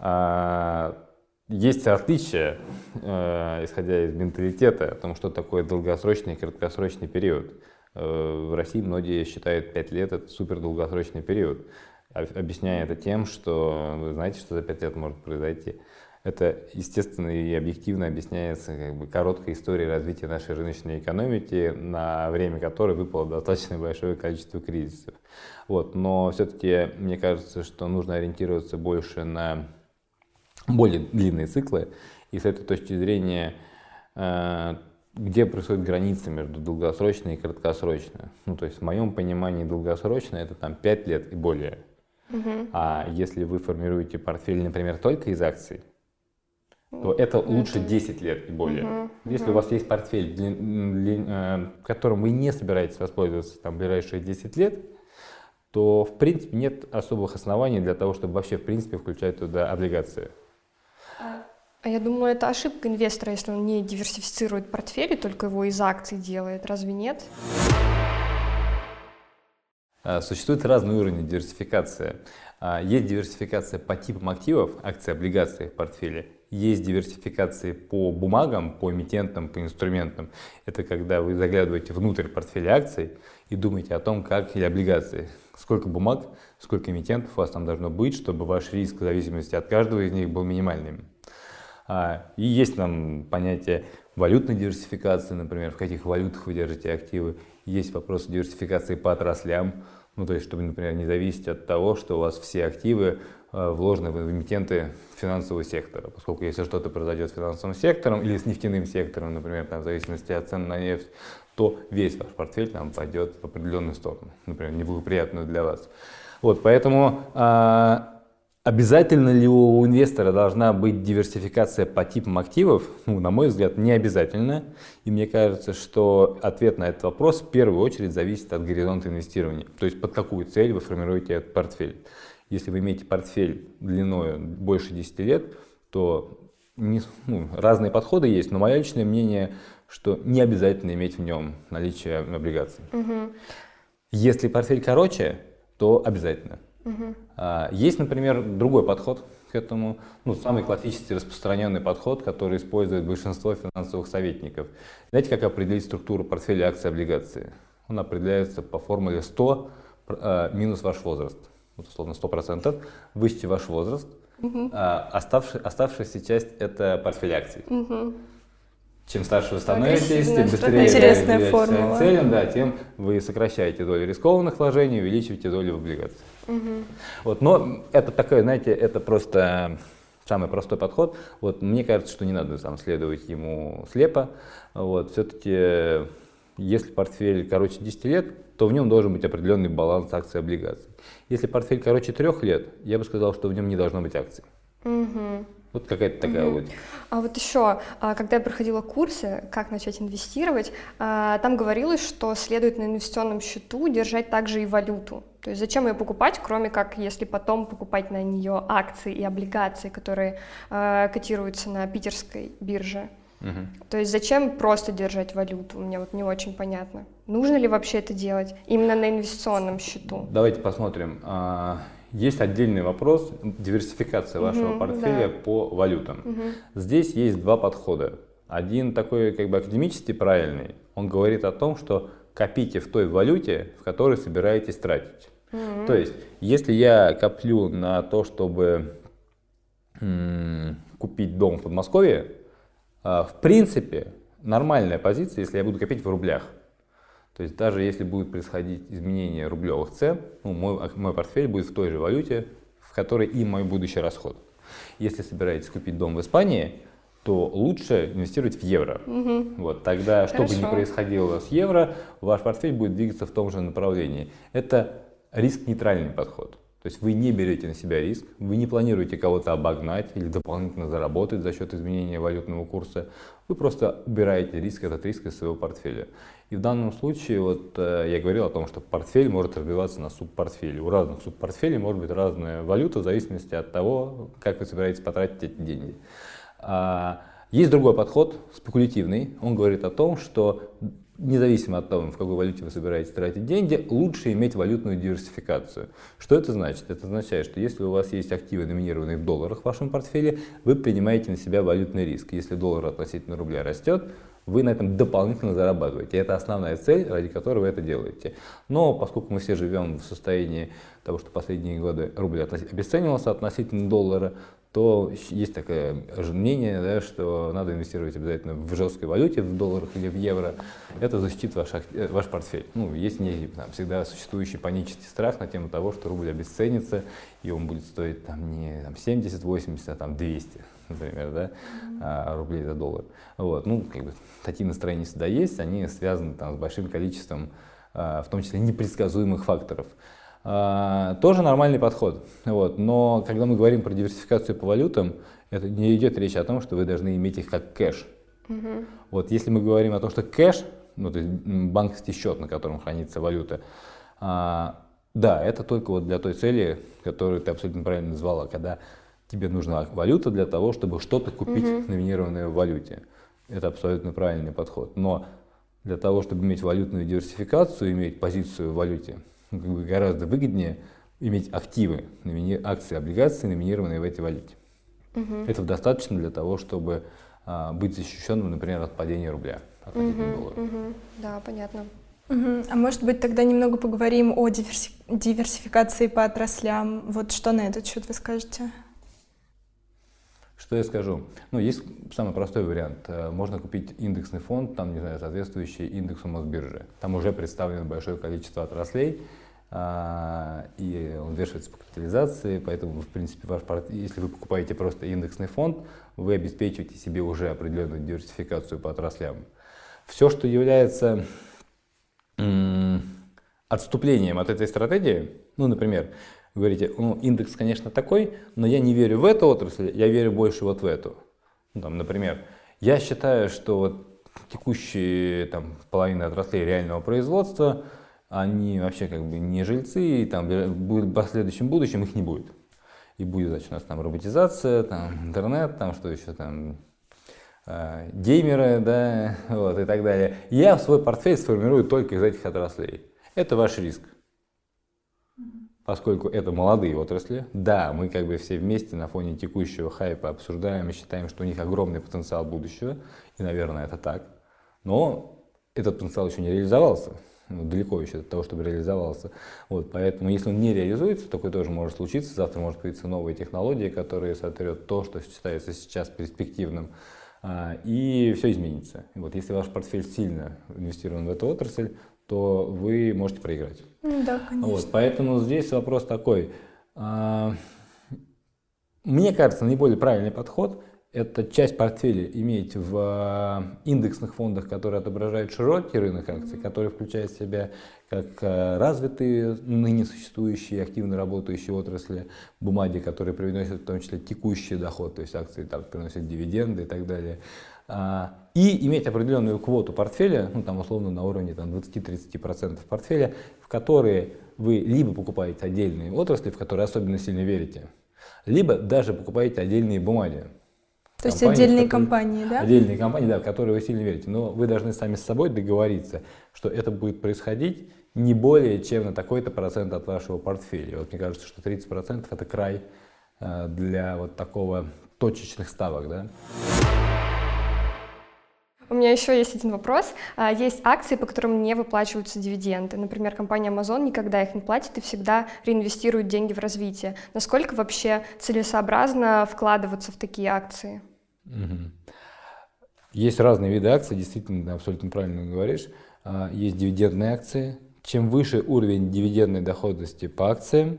А, есть отличия, э, исходя из менталитета, о том, что такое долгосрочный и краткосрочный период. Э, в России многие считают 5 лет это супер долгосрочный период, объясняя это тем, что вы знаете, что за 5 лет может произойти. Это естественно и объективно объясняется как бы, короткой историей развития нашей рыночной экономики, на время которой выпало достаточно большое количество кризисов. Вот. Но все-таки мне кажется, что нужно ориентироваться больше на более длинные циклы. И с этой точки зрения, э, где происходит граница между долгосрочной и краткосрочной? Ну, то есть в моем понимании долгосрочно это там 5 лет и более. Угу. А если вы формируете портфель, например, только из акций, то это лучше 10 лет и более. Угу, Если угу. у вас есть портфель, э, которым вы не собираетесь воспользоваться там, ближайшие 10 лет, то в принципе нет особых оснований для того, чтобы вообще в принципе включать туда облигации. А я думаю, это ошибка инвестора, если он не диверсифицирует портфель и только его из акций делает. Разве нет? А, существует разный уровень диверсификации. А, есть диверсификация по типам активов, акции, облигации в портфеле, есть диверсификации по бумагам, по эмитентам, по инструментам. Это когда вы заглядываете внутрь портфеля акций и думаете о том, как или облигации, сколько бумаг, сколько эмитентов у вас там должно быть, чтобы ваш риск в зависимости от каждого из них был минимальным. А, и есть там понятие валютной диверсификации, например, в каких валютах вы держите активы. Есть вопросы диверсификации по отраслям, ну то есть, чтобы, например, не зависеть от того, что у вас все активы вложены в эмитенты финансового сектора, поскольку если что-то произойдет с финансовым сектором или с нефтяным сектором, например, там, в зависимости от цен на нефть, то весь ваш портфель там пойдет в определенную сторону, например, неблагоприятную для вас. Вот, поэтому а, обязательно ли у инвестора должна быть диверсификация по типам активов? Ну, на мой взгляд, не обязательно. И мне кажется, что ответ на этот вопрос в первую очередь зависит от горизонта инвестирования. То есть под какую цель вы формируете этот портфель. Если вы имеете портфель длиной больше 10 лет, то не, ну, разные подходы есть, но мое личное мнение, что не обязательно иметь в нем наличие облигаций. Угу. Если портфель короче, то обязательно. Угу. А, есть, например, другой подход к этому, ну, самый классический распространенный подход, который использует большинство финансовых советников. Знаете, как определить структуру портфеля акций и облигаций? Он определяется по формуле 100 а, минус ваш возраст вот условно 100%, вычти ваш возраст, угу. а оставший, оставшаяся часть – это портфель акций. Угу. Чем старше вы становитесь, тем быстрее Интересная формула. целям, да, тем вы сокращаете долю рискованных вложений, увеличиваете долю в облигациях. Угу. Вот, но это такое, знаете, это просто самый простой подход. Вот мне кажется, что не надо там следовать ему слепо. Вот, все-таки Если портфель короче 10 лет, то в нем должен быть определенный баланс акций и облигаций. Если портфель короче 3 лет, я бы сказал, что в нем не должно быть акций. Угу. Вот какая-то такая Мгм. логика. А вот еще, а, когда я проходила курсы, как начать инвестировать, а, там говорилось, что следует на инвестиционном счету держать также и валюту. То есть зачем ее покупать, кроме как если потом покупать на нее акции и облигации, которые а, котируются на питерской бирже. Мгм. То есть зачем просто держать валюту? Мне вот не очень понятно. Нужно ли вообще это делать именно на инвестиционном счету? Давайте посмотрим. А, Есть отдельный вопрос диверсификация вашего Мгм, портфеля да. по валютам. Мгм. Здесь есть два подхода. Один такой как бы академически правильный. Он говорит о том, что копите в той валюте, в которой собираетесь тратить. Мгм. То есть, если я коплю на то, чтобы м, купить дом в Подмосковье, в принципе, нормальная позиция, если я буду копить в рублях. То есть даже если будет происходить изменение рублевых цен, ну, мой, мой портфель будет в той же валюте, в которой и мой будущий расход. Если собираетесь купить дом в Испании, то лучше инвестировать в евро. Мгм. Вот, тогда, что бы ни Хорошо. происходило с евро, ваш портфель будет двигаться в том же направлении. Это риск-нейтральный подход. То есть вы не берете на себя риск, вы не планируете кого-то обогнать или дополнительно заработать за счет изменения валютного курса. Вы просто убираете риск, этот риск из своего портфеля. И в данном случае вот э, я говорил о том, что портфель может разбиваться на субпортфели. У разных субпортфелей может быть разная валюта в зависимости от того, как вы собираетесь потратить эти деньги. А, Есть другой подход, спекулятивный. Он говорит о том, что независимо от того, в какой валюте вы собираетесь тратить деньги, лучше иметь валютную диверсификацию. Что это значит? Это означает, что если у вас есть активы, номинированные в долларах в вашем портфеле, вы принимаете на себя валютный риск. Если доллар относительно рубля растет, вы на этом дополнительно зарабатываете. Это основная цель, ради которой вы это делаете. Но поскольку мы все живем в состоянии того, что последние годы рубль обесценивался относительно доллара, то есть такое мнение, да, что надо инвестировать обязательно в жесткой валюте, в долларах или в евро. Это защитит ваш, э, ваш портфель. Ну, есть некий там, всегда существующий панический страх на тему того, что рубль обесценится, и он будет стоить там, не там, 70-80, а там 200, например, да, а, рублей за доллар. Вот. Ну, как бы, такие настроения всегда есть, они связаны там, с большим количеством, а, в том числе непредсказуемых факторов. А, Тоже нормальный подход. Вот. Но когда мы говорим про диверсификацию по валютам, это не идет речь о том, что вы должны иметь их как кэш. Мгм. Вот если мы говорим о том, что кэш, ну, то есть банковский счет, на котором хранится валюта, а, да, это только вот для той цели, которую ты абсолютно правильно назвала, когда тебе нужна валюта для того, чтобы что-то купить номинированное в валюте. Это абсолютно правильный подход. Но для того, чтобы иметь валютную диверсификацию, иметь позицию в валюте, как бы гораздо выгоднее иметь активы, акции, облигации, номинированные в этой валюте. Этого достаточно для того, чтобы а, быть защищенным, например, от падения рубля относительно доллара. Мгм. Да, понятно. Мгм. А может быть, тогда немного поговорим о диверси- диверсификации по отраслям. Вот что на этот счет вы скажете? Что я скажу? Ну, есть самый простой вариант. Э, Можно купить индексный фонд, там, не знаю, соответствующий индексу Мосбиржи. Там уже представлено большое количество отраслей, а, и он вешается по капитализации, поэтому, в принципе, ваш порт- если вы покупаете просто индексный фонд, вы обеспечиваете себе уже определенную диверсификацию по отраслям. Все, что является отступлением от этой стратегии, ну, например, вы говорите, ну, индекс, конечно, такой, но я не верю в эту отрасль, я верю больше вот в эту. Ну, там, например, я считаю, что вот текущие там, половина отраслей реального производства, они вообще как бы не жильцы, и там в последующем будущем их не будет. И будет, значит, у нас там роботизация, там интернет, там что еще там, э, геймеры, да, вот, и так далее. Я свой портфель сформирую только из этих отраслей. Это ваш риск. Поскольку это молодые отрасли, да, мы как бы все вместе на фоне текущего хайпа обсуждаем и считаем, что у них огромный потенциал будущего, и, наверное, это так. Но этот потенциал еще не реализовался, ну, далеко еще от того, чтобы реализовался. Вот, поэтому, если он не реализуется, такое тоже может случиться. Завтра может появиться новые технологии, которые сотрет то, что считается сейчас перспективным, а, и все изменится. Вот, если ваш портфель сильно инвестирован в эту отрасль, то вы можете проиграть. М, Да, конечно. Вот, поэтому здесь вопрос такой. а, Мне кажется, наиболее правильный подход – это часть портфеля иметь в э, индексных фондах, которые отображают широкий рынок акций, который включает в себя как э, развитые, ныне существующие, активно работающие отрасли бумаги, которые приносят в том числе текущий доход, то есть акции там, приносят дивиденды и так далее. А, и иметь определенную квоту портфеля, ну там условно на уровне там, 20-30% портфеля, в которые вы либо покупаете отдельные отрасли, в которые особенно сильно верите, либо даже покупаете отдельные бумаги. То есть отдельные компании, да? Отдельные компании, да, в которые вы сильно верите. Но вы должны сами с собой договориться, что это будет происходить не более чем на такой-то процент от вашего портфеля. Вот мне кажется, что 30% это край э, для вот такого точечных ставок, да. У меня еще есть один вопрос. А, есть акции, по которым не выплачиваются дивиденды. Например, компания Amazon никогда их не платит и всегда реинвестирует деньги в развитие. Насколько вообще целесообразно вкладываться в такие акции? Есть разные виды акций, действительно, абсолютно правильно говоришь. А, есть дивидендные акции. Чем выше уровень дивидендной доходности по акциям,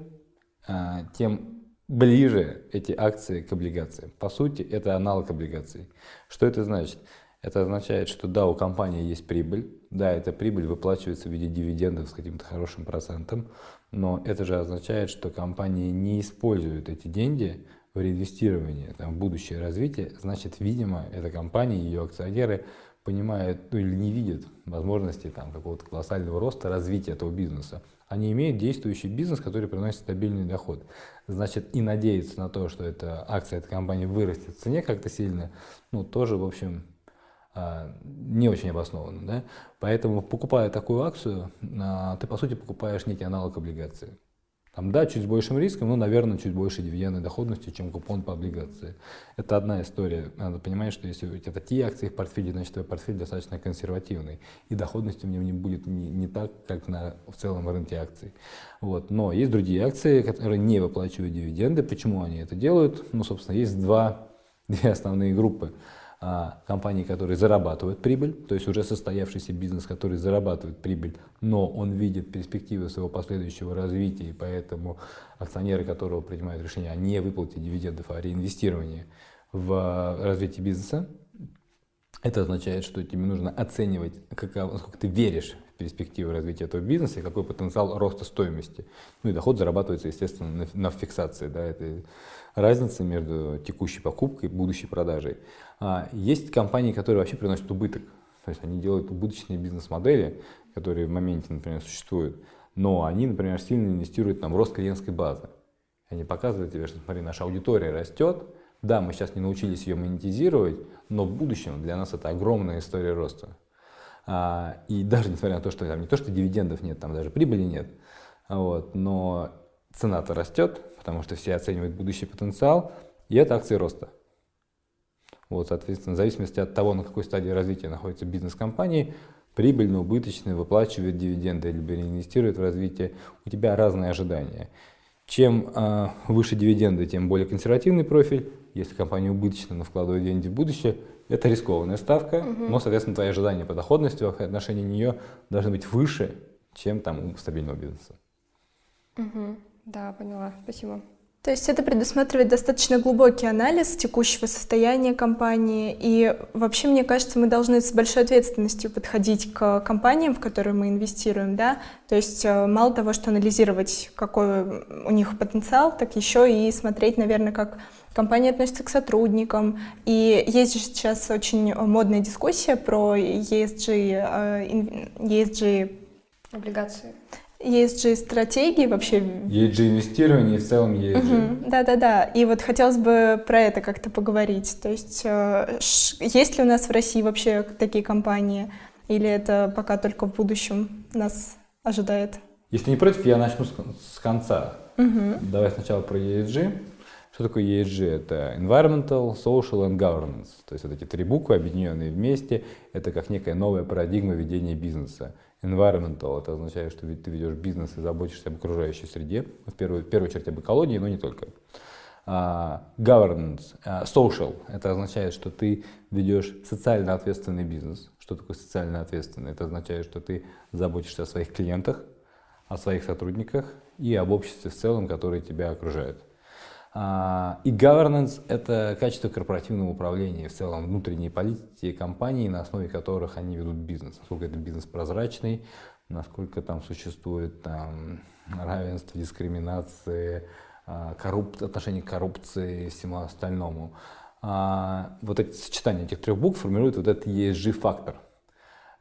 а, тем ближе эти акции к облигациям. По сути, это аналог облигаций. Что это значит? Это означает, что да, у компании есть прибыль, да, эта прибыль выплачивается в виде дивидендов с каким-то хорошим процентом, но это же означает, что компания не использует эти деньги в реинвестировании, там, в будущее развитие, значит, видимо, эта компания, ее акционеры понимают ну, или не видят возможности там, какого-то колоссального роста, развития этого бизнеса. Они имеют действующий бизнес, который приносит стабильный доход. Значит, и надеяться на то, что эта акция этой компании вырастет в цене как-то сильно, ну, тоже, в общем, не очень обоснованно. Да? Поэтому, покупая такую акцию, а, ты, по сути, покупаешь некий аналог облигации. Там, да, чуть с большим риском, но, наверное, чуть больше дивидендной доходности, чем купон по облигации. Это одна история. Надо понимать, что если у тебя такие акции в портфеле, значит, твой портфель достаточно консервативный, и доходности в нем не будет не, не так, как на, в целом рынке акций. Вот. Но есть другие акции, которые не выплачивают дивиденды. Почему они это делают? Ну, собственно, есть два, две основные группы. А, компании, которые зарабатывают прибыль, то есть уже состоявшийся бизнес, который зарабатывает прибыль, но он видит перспективы своего последующего развития, и поэтому акционеры которого принимают решение о не выплате дивидендов, а реинвестировании в развитие бизнеса, это означает, что тебе нужно оценивать, какова, насколько ты веришь в перспективы развития этого бизнеса и какой потенциал роста стоимости. Ну и доход зарабатывается, естественно, на, на фиксации да, этой разницы между текущей покупкой и будущей продажей. А есть компании, которые вообще приносят убыток. То есть они делают убыточные бизнес-модели, которые в моменте, например, существуют, но они, например, сильно инвестируют там, в рост клиентской базы. Они показывают тебе, что, смотри, наша аудитория растет, да, мы сейчас не научились ее монетизировать, но в будущем для нас это огромная история роста. А, и даже несмотря на то, что там не то, что дивидендов нет, там даже прибыли нет, вот, но цена-то растет, потому что все оценивают будущий потенциал, и это акции роста. Вот, соответственно, в зависимости от того, на какой стадии развития находится бизнес компании, прибыльно, убыточно, выплачивает дивиденды, либо реинвестирует в развитие, у тебя разные ожидания. Чем э, выше дивиденды, тем более консервативный профиль. Если компания убыточна, но вкладывает деньги в будущее, это рискованная ставка, угу. но, соответственно, твои ожидания по доходности в отношении нее должны быть выше, чем там у стабильного бизнеса. Угу. Да, поняла. Спасибо. То есть это предусматривает достаточно глубокий анализ текущего состояния компании. И вообще, мне кажется, мы должны с большой ответственностью подходить к компаниям, в которые мы инвестируем. Да? То есть э, мало того, что анализировать, какой у них потенциал, так еще и смотреть, наверное, как компания относится к сотрудникам. И есть сейчас очень модная дискуссия про ESG, ESG э, облигации. ESG стратегии вообще. ESG инвестирование и в целом ESG. Да, да, да. И вот хотелось бы про это как-то поговорить. То есть э, есть ли у нас в России вообще такие компании, или это пока только в будущем нас ожидает? Если не против, я начну с, конца. Угу. Давай сначала про ESG. Что такое ESG? Это Environmental, Social and Governance. То есть вот эти три буквы, объединенные вместе, это как некая новая парадигма ведения бизнеса. Environmental, это означает, что ты ведешь бизнес и заботишься об окружающей среде, в первую, в первую очередь об экологии, но не только. Uh, governance, uh, social, это означает, что ты ведешь социально ответственный бизнес. Что такое социально ответственный? Это означает, что ты заботишься о своих клиентах, о своих сотрудниках и об обществе в целом, которое тебя окружает. А, и governance – это качество корпоративного управления, в целом внутренние политики компании, на основе которых они ведут бизнес. Насколько этот бизнес прозрачный, насколько там существует там, равенство, дискриминация, а, корруп... отношение к коррупции и всему остальному. А, вот это сочетание этих трех букв формирует вот этот ESG-фактор.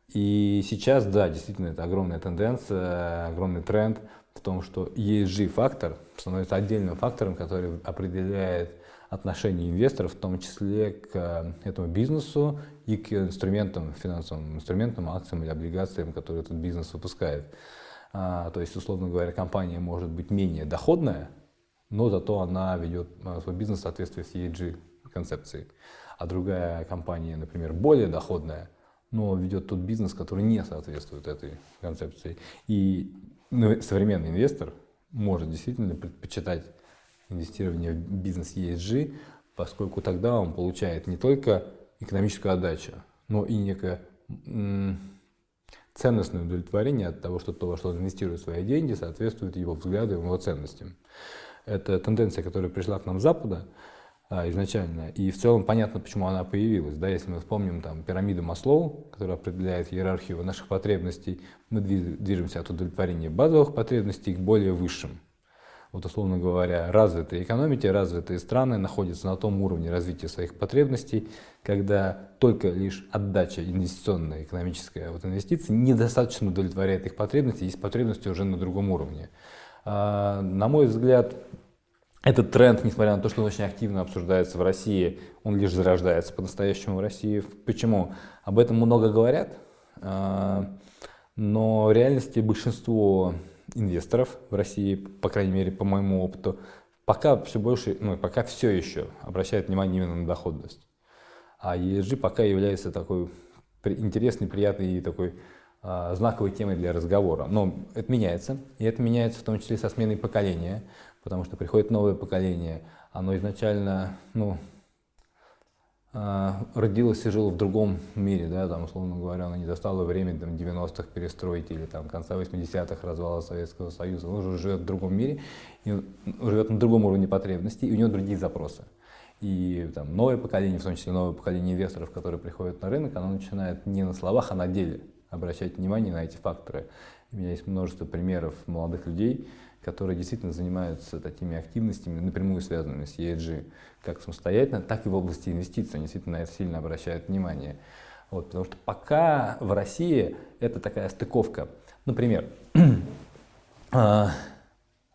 И сейчас, да, действительно, это огромная тенденция, огромный тренд в том, что ESG-фактор становится отдельным фактором, который определяет отношение инвесторов, в том числе к этому бизнесу и к инструментам, финансовым инструментам, акциям или облигациям, которые этот бизнес выпускает. А, то есть, условно говоря, компания может быть менее доходная, но зато она ведет а, свой бизнес в соответствии с ESG концепцией. А другая компания, например, более доходная, но ведет тот бизнес, который не соответствует этой концепции. И ну, современный инвестор может действительно предпочитать инвестирование в бизнес ESG, поскольку тогда он получает не только экономическую отдачу, но и некое ценностное удовлетворение от того, что то, во что он инвестирует свои деньги, соответствует его взглядам, его ценностям. Это тенденция, которая пришла к нам с Запада изначально, и в целом понятно, почему она появилась. Да, если мы вспомним там, пирамиду Маслоу, которая определяет иерархию наших потребностей, мы движемся от удовлетворения базовых потребностей к более высшим. Вот, условно говоря, развитые экономики, развитые страны находятся на том уровне развития своих потребностей, когда только лишь отдача инвестиционная, экономическая вот инвестиции недостаточно удовлетворяет их потребности, есть потребности уже на другом уровне. А, на мой взгляд, этот тренд, несмотря на то, что он очень активно обсуждается в России, он лишь зарождается по-настоящему в России. Почему? Об этом много говорят, а, но в реальности большинство инвесторов в России, по крайней мере, по моему опыту, пока все больше, ну, пока все еще обращают внимание именно на доходность. А ESG пока является такой интересной, приятной и такой а, знаковой темой для разговора. Но это меняется, и это меняется в том числе со сменой поколения, потому что приходит новое поколение, оно изначально, ну, а, родилась и жила в другом мире, да, там, условно говоря, она не достала время там, 90-х перестроить или там, конца 80-х развала Советского Союза. Она уже живет в другом мире, и живет на другом уровне потребностей, и у нее другие запросы. И там, новое поколение, в том числе новое поколение инвесторов, которые приходят на рынок, оно начинает не на словах, а на деле обращать внимание на эти факторы. У меня есть множество примеров молодых людей, которые действительно занимаются такими активностями, напрямую связанными с ESG, как самостоятельно, так и в области инвестиций. Они действительно сильно обращают внимание. Вот, потому что пока в России это такая стыковка. Например, а,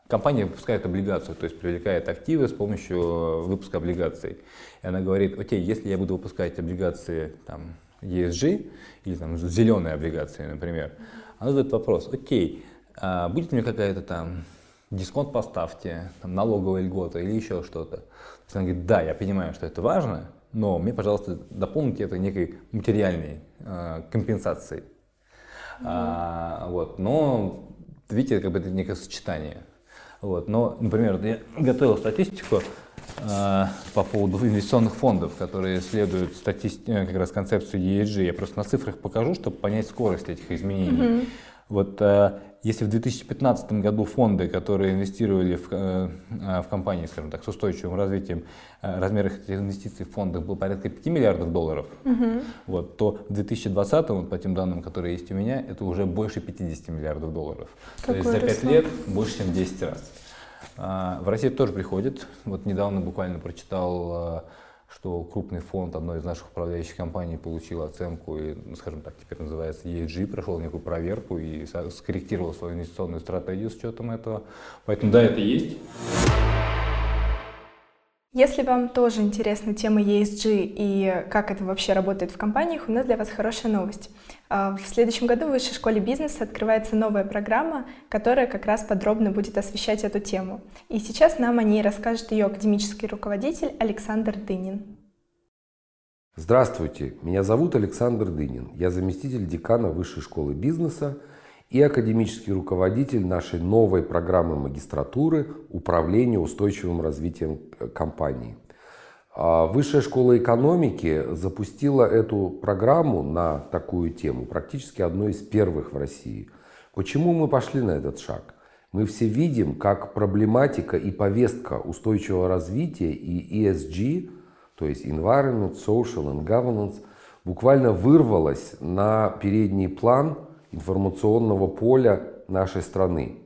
компания выпускает облигацию, то есть привлекает активы с помощью выпуска облигаций. И она говорит, окей, если я буду выпускать облигации там, ESG или там, зеленые облигации, например, она задает вопрос, окей, а будет меня какая-то там дисконт поставьте, там, налоговая льгота или еще что-то. Она говорит, да, я понимаю, что это важно, но мне, пожалуйста, дополните это некой материальной э, компенсацией. Mm-hmm. А, вот, но видите, как бы это некое сочетание. Вот, но, например, я готовил статистику э, по поводу инвестиционных фондов, которые следуют статисти- э, как раз концепцию ESG. Я просто на цифрах покажу, чтобы понять скорость этих изменений. Mm-hmm. Вот э, если в 2015 году фонды, которые инвестировали в, э, в компании, скажем так, с устойчивым развитием, э, размер их инвестиций в фондах был порядка 5 миллиардов долларов, угу. вот, то в 2020, вот, по тем данным, которые есть у меня, это уже больше 50 миллиардов долларов. Какой то есть за 5 лет больше, чем 10 раз. А, в Россию тоже приходит. Вот недавно буквально прочитал что крупный фонд одной из наших управляющих компаний получил оценку и, ну, скажем так, теперь называется ESG, прошел некую проверку и скорректировал свою инвестиционную стратегию с учетом этого. Поэтому да, это есть. Если вам тоже интересна тема ESG и как это вообще работает в компаниях, у нас для вас хорошая новость. А, в следующем году в Высшей школе бизнеса открывается новая программа, которая как раз подробно будет освещать эту тему. И сейчас нам о ней расскажет ее академический руководитель Александр Дынин. Здравствуйте, меня зовут Александр Дынин. Я заместитель декана Высшей школы бизнеса и академический руководитель нашей новой программы магистратуры управления устойчивым развитием э, компании. А Высшая школа экономики запустила эту программу на такую тему, практически одной из первых в России. Почему мы пошли на этот шаг? Мы все видим, как проблематика и повестка устойчивого развития и ESG, то есть Environment, Social and Governance, буквально вырвалась на передний план информационного поля нашей страны.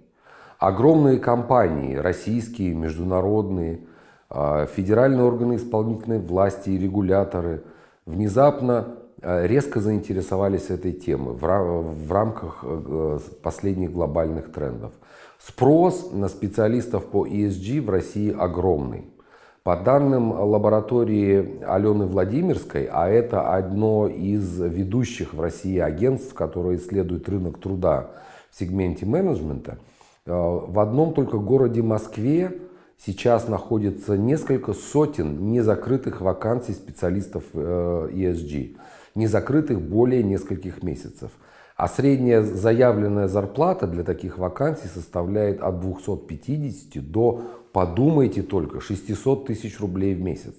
Огромные компании, российские, международные, федеральные органы исполнительной власти и регуляторы внезапно а, резко заинтересовались этой темой в рамках э, последних глобальных трендов. Спрос на специалистов по ESG в России огромный. По данным лаборатории Алены Владимирской, а это одно из ведущих в России агентств, которое исследует рынок труда в сегменте менеджмента, э, в одном только городе Москве сейчас находится несколько сотен незакрытых вакансий специалистов э, ESG, незакрытых более нескольких месяцев. А средняя заявленная зарплата для таких вакансий составляет от 250 до, подумайте только, 600 тысяч рублей в месяц.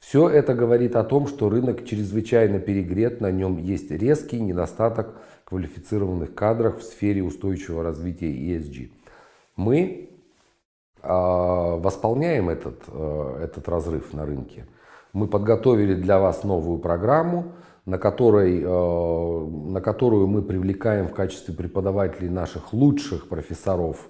Все это говорит о том, что рынок чрезвычайно перегрет, на нем есть резкий недостаток квалифицированных кадров в сфере устойчивого развития ESG. Мы восполняем этот, э, этот разрыв на рынке. Мы подготовили для вас новую программу, на, которой, э, на которую мы привлекаем в качестве преподавателей наших лучших профессоров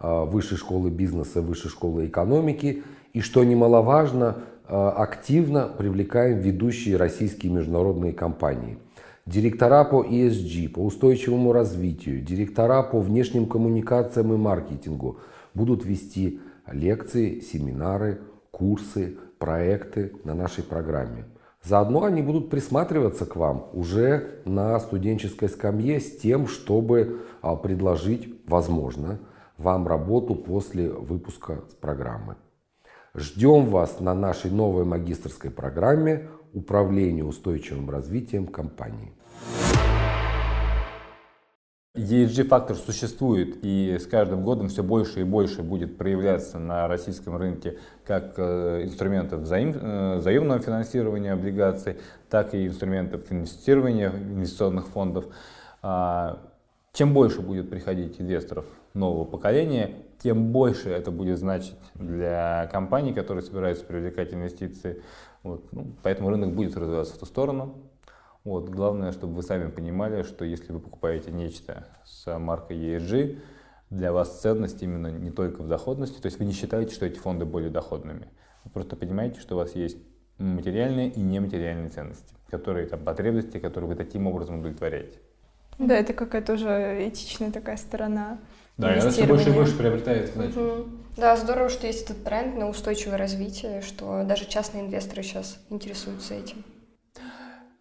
э, Высшей школы бизнеса, Высшей школы экономики. И, что немаловажно, активно привлекаем ведущие российские международные компании. Директора по ESG, по устойчивому развитию, директора по внешним коммуникациям и маркетингу будут вести лекции, семинары, курсы, проекты на нашей программе. Заодно они будут присматриваться к вам уже на студенческой скамье с тем, чтобы а, предложить, возможно, вам работу после выпуска программы. Ждем вас на нашей новой магистрской программе «Управление устойчивым развитием компании». ESG-фактор существует и с каждым годом все больше и больше будет проявляться на российском рынке как э, инструментов взаим, э, заемного финансирования облигаций, так и инструментов инвестирования инвестиционных фондов. А, чем больше будет приходить инвесторов нового поколения, тем больше это будет значить для компаний, которые собираются привлекать инвестиции. Вот. Ну, поэтому рынок будет развиваться в ту сторону. Вот. Главное, чтобы вы сами понимали, что если вы покупаете нечто с маркой ESG, для вас ценность именно не только в доходности, то есть вы не считаете, что эти фонды более доходными. Вы просто понимаете, что у вас есть материальные и нематериальные ценности, которые там потребности, которые вы таким образом удовлетворяете. Да, это какая-то уже этичная такая сторона. Да, и она все больше и больше приобретает значимость. Угу. Да, здорово, что есть этот тренд на устойчивое развитие, что даже частные инвесторы сейчас интересуются этим.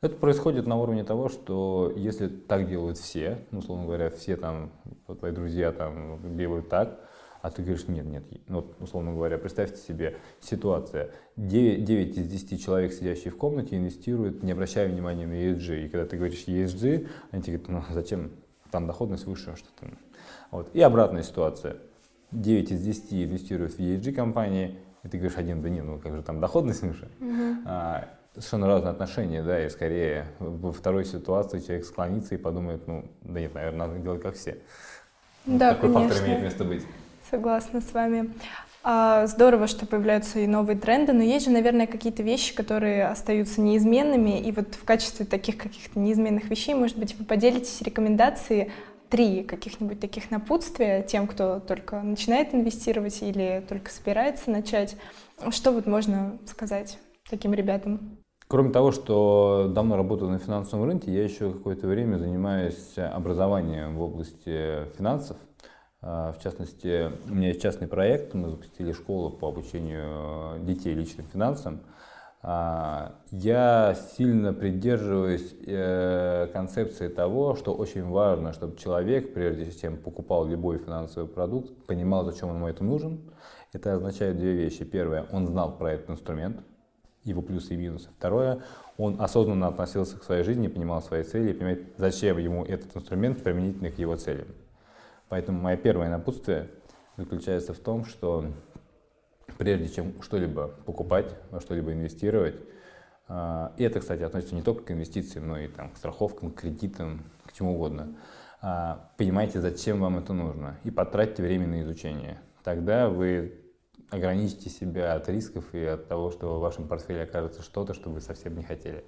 Это происходит на уровне того, что если так делают все, ну, условно говоря, все там, твои друзья там делают так, а ты говоришь, нет, нет, ну, вот, условно говоря, представьте себе ситуация, 9, 9 из 10 человек, сидящие в комнате, инвестируют, не обращая внимания на ESG, и когда ты говоришь ESG, они тебе говорят, ну, зачем, там доходность выше, что-то. Вот. И обратная ситуация, 9 из 10 инвестируют в ESG компании, и ты говоришь, один, да нет, ну как же там доходность выше. Uh-huh. А, совершенно разные отношения, да, и скорее во второй ситуации человек склонится и подумает, ну, да нет, наверное, надо делать как все. Да, Такой конечно. фактор имеет место быть. Согласна с вами. А, здорово, что появляются и новые тренды, но есть же, наверное, какие-то вещи, которые остаются неизменными, и вот в качестве таких каких-то неизменных вещей, может быть, вы поделитесь рекомендации три каких-нибудь таких напутствия тем, кто только начинает инвестировать или только собирается начать. Что вот можно сказать таким ребятам? Кроме того, что давно работаю на финансовом рынке, я еще какое-то время занимаюсь образованием в области финансов. А, в частности, у меня есть частный проект, мы запустили школу по обучению детей личным финансам. А, я сильно придерживаюсь э, концепции того, что очень важно, чтобы человек, прежде чем покупал любой финансовый продукт, понимал, зачем ему это нужен. Это означает две вещи. Первое, он знал про этот инструмент, его плюсы и минусы. Второе, он осознанно относился к своей жизни, понимал свои цели и понимает, зачем ему этот инструмент применительный к его целям. Поэтому мое первое напутствие заключается в том, что прежде чем что-либо покупать, во что-либо инвестировать, а, и это, кстати, относится не только к инвестициям, но и там, к страховкам, к кредитам, к чему угодно, а, понимайте, зачем вам это нужно, и потратьте время на изучение. Тогда вы ограничите себя от рисков и от того, что в вашем портфеле окажется что-то, что вы совсем не хотели.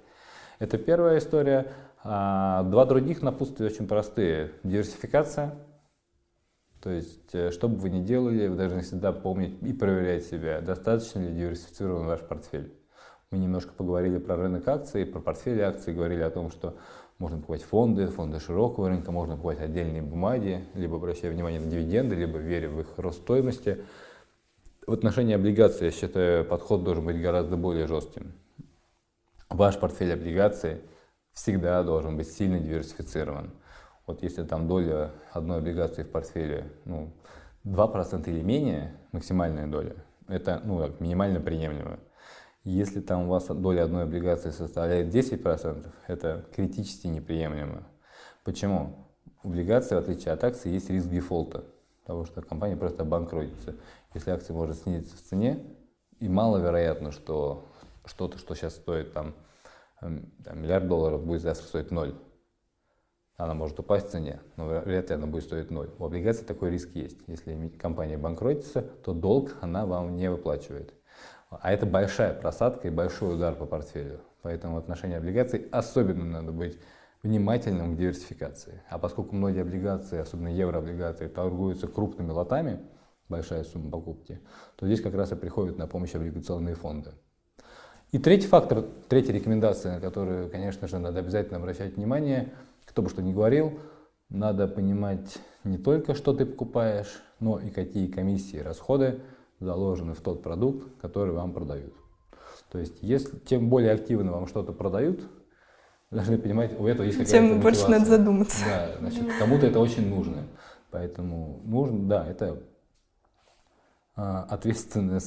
Это первая история. А два других напутствия очень простые. Диверсификация. То есть, э, что бы вы ни делали, вы должны всегда помнить и проверять себя, достаточно ли диверсифицирован ваш портфель. Мы немножко поговорили про рынок акций, про портфели акций, говорили о том, что можно покупать фонды, фонды широкого рынка, можно покупать отдельные бумаги, либо обращая внимание на дивиденды, либо веря в их рост стоимости. В отношении облигаций, я считаю, подход должен быть гораздо более жестким. Ваш портфель облигаций всегда должен быть сильно диверсифицирован. Вот если там доля одной облигации в портфеле ну, 2% или менее, максимальная доля, это ну, минимально приемлемо. Если там у вас доля одной облигации составляет 10%, это критически неприемлемо. Почему? У облигации, в отличие от акций, есть риск дефолта, того, что компания просто обанкротится. Если акция может снизиться в цене, и маловероятно, что что-то, что сейчас стоит там, эм, там миллиард долларов, будет завтра стоить ноль. Она может упасть в цене, но вряд ли она будет стоить ноль. У облигаций такой риск есть. Если компания банкротится, то долг она вам не выплачивает. А это большая просадка и большой удар по портфелю. Поэтому в отношении облигаций особенно надо быть внимательным к диверсификации. А поскольку многие облигации, особенно еврооблигации, торгуются крупными лотами, большая сумма покупки, то здесь как раз и приходят на помощь облигационные фонды. И третий фактор, третья рекомендация, на которую, конечно же, надо обязательно обращать внимание, кто бы что ни говорил, надо понимать не только, что ты покупаешь, но и какие комиссии и расходы заложены в тот продукт, который вам продают. То есть, если тем более активно вам что-то продают, должны понимать, у этого есть какая-то Тем больше надо задуматься. Да, значит, кому-то это очень нужно. Поэтому нужно, да, это ответственное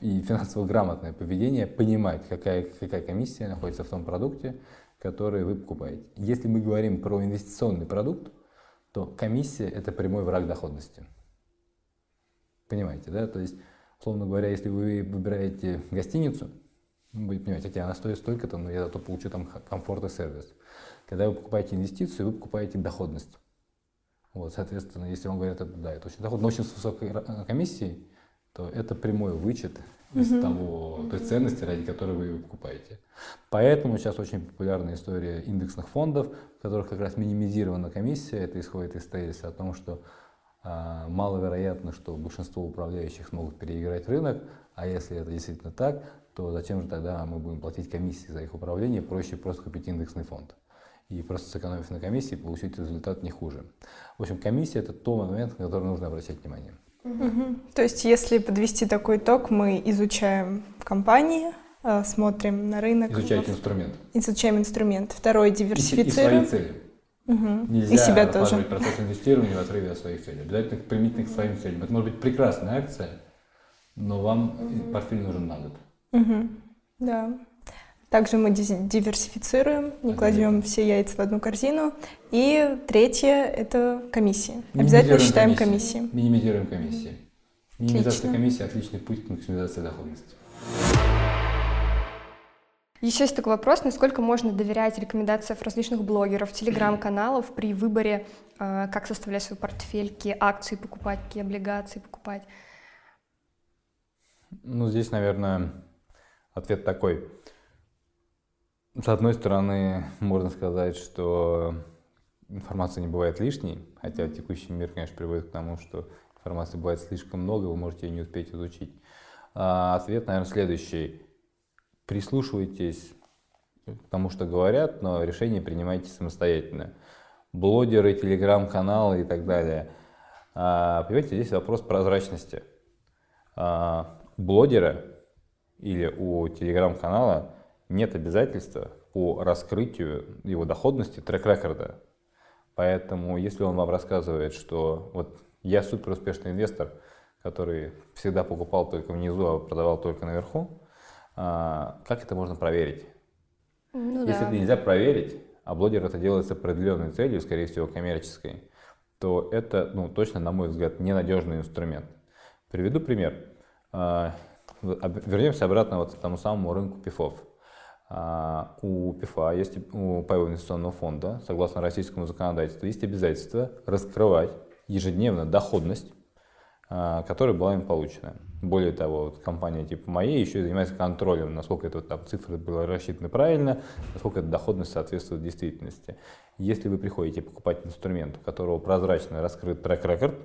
и финансово грамотное поведение, понимать, какая, какая комиссия находится в том продукте, который вы покупаете. Если мы говорим про инвестиционный продукт, то комиссия – это прямой враг доходности. Понимаете, да? То есть, условно говоря, если вы выбираете гостиницу, вы будете понимать, окей, она стоит столько-то, но я зато получу там комфорт и сервис. Когда вы покупаете инвестицию, вы покупаете доходность. Вот, соответственно, если вам говорят, да, это очень доход, но очень с высокой комиссией, то это прямой вычет из mm-hmm. того, той ценности, ради которой вы его покупаете. Поэтому сейчас очень популярна история индексных фондов, в которых как раз минимизирована комиссия. Это исходит из тезиса о том, что а, маловероятно, что большинство управляющих смогут переиграть рынок, а если это действительно так, то зачем же тогда мы будем платить комиссии за их управление, проще просто купить индексный фонд и просто сэкономив на комиссии, получить результат не хуже. В общем, комиссия – это тот момент, на который нужно обращать внимание. Угу. То есть, если подвести такой итог, мы изучаем компании, а, смотрим на рынок. Изучаете инструмент. Изучаем инструмент. Второе – диверсифицируем. И, и свои цели. Угу. Нельзя и себя тоже. процесс инвестирования в отрыве от своих целей. Обязательно применительно к своим целям. Это может быть прекрасная акция, но вам угу. портфель нужен на год. Угу. Да. Также мы диверсифицируем, не кладем все яйца в одну корзину. И третье – это комиссии. Обязательно считаем комиссии. комиссии. Минимизируем комиссии. Минимизация комиссии – отличный путь к максимизации доходности. Еще есть такой вопрос, насколько можно доверять рекомендациям различных блогеров, телеграм-каналов при выборе, э, как составлять свой портфель, какие акции покупать, какие облигации покупать? Ну, здесь, наверное, ответ такой. С одной стороны, можно сказать, что информация не бывает лишней, хотя текущий мир, конечно, приводит к тому, что информации бывает слишком много, вы можете ее не успеть изучить. А ответ, наверное, следующий прислушивайтесь к тому, что говорят, но решение принимайте самостоятельно. Блогеры, телеграм-каналы и так далее. А, понимаете, здесь вопрос прозрачности. А, блогера или у телеграм-канала нет обязательства по раскрытию его доходности трек-рекорда. Поэтому, если он вам рассказывает, что вот я супер успешный инвестор, который всегда покупал только внизу, а продавал только наверху, а, как это можно проверить? Ну, Если да. это нельзя проверить, а блогер это делает с определенной целью, скорее всего, коммерческой, то это, ну, точно, на мой взгляд, ненадежный инструмент. Приведу пример. А, вернемся обратно вот к тому самому рынку пифов. А, у ПИФА, есть, у Паевого инвестиционного фонда, согласно российскому законодательству, есть обязательство раскрывать ежедневно доходность, а, которая была им получена. Более того, вот компания типа моей еще занимается контролем, насколько это, там, цифры были рассчитаны правильно, насколько эта доходность соответствует действительности. Если вы приходите покупать инструмент, у которого прозрачно раскрыт трек-рекорд,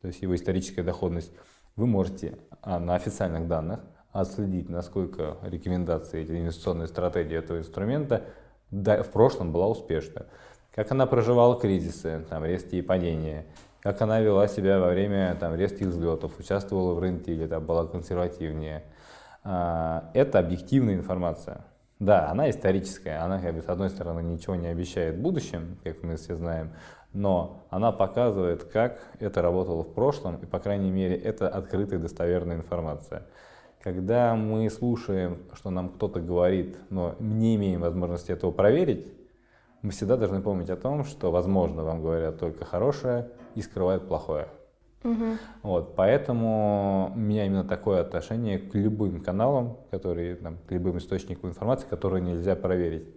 то есть его историческая доходность, вы можете а, на официальных данных отследить, насколько рекомендации, инвестиционной стратегии этого инструмента в прошлом была успешна. Как она проживала кризисы, там, резкие падения, как она вела себя во время там, резких взлетов, участвовала в рынке или там, была консервативнее. А, это объективная информация. Да, она историческая, она, как бы, с одной стороны, ничего не обещает будущем, как мы все знаем, но она показывает, как это работало в прошлом, и, по крайней мере, это открытая достоверная информация. Когда мы слушаем, что нам кто-то говорит, но не имеем возможности этого проверить, мы всегда должны помнить о том, что, возможно, вам говорят только хорошее и скрывают плохое. Угу. Вот, поэтому у меня именно такое отношение к любым каналам, которые, там, к любым источникам информации, которые нельзя проверить.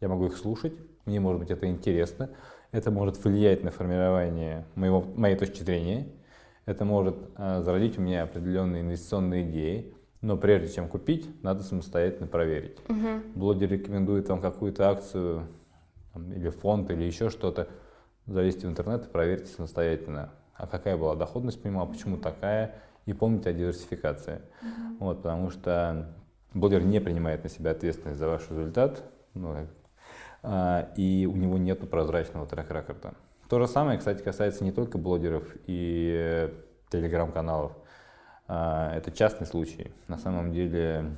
Я могу их слушать, мне, может быть, это интересно, это может влиять на формирование моего, моей точки зрения, это может э, зародить у меня определенные инвестиционные идеи, но прежде чем купить, надо самостоятельно проверить. Угу. Блогер рекомендует вам какую-то акцию там, или фонд, или еще что-то. Залезьте в интернет и проверьте самостоятельно. А какая была доходность по нему, а почему такая, и помните о диверсификации. Угу. Вот, потому что блогер не принимает на себя ответственность за ваш результат, ну, а, и у него нет прозрачного трек-рекорда. То же самое, кстати, касается не только блогеров и телеграм-каналов. А, это частный случай. На самом деле,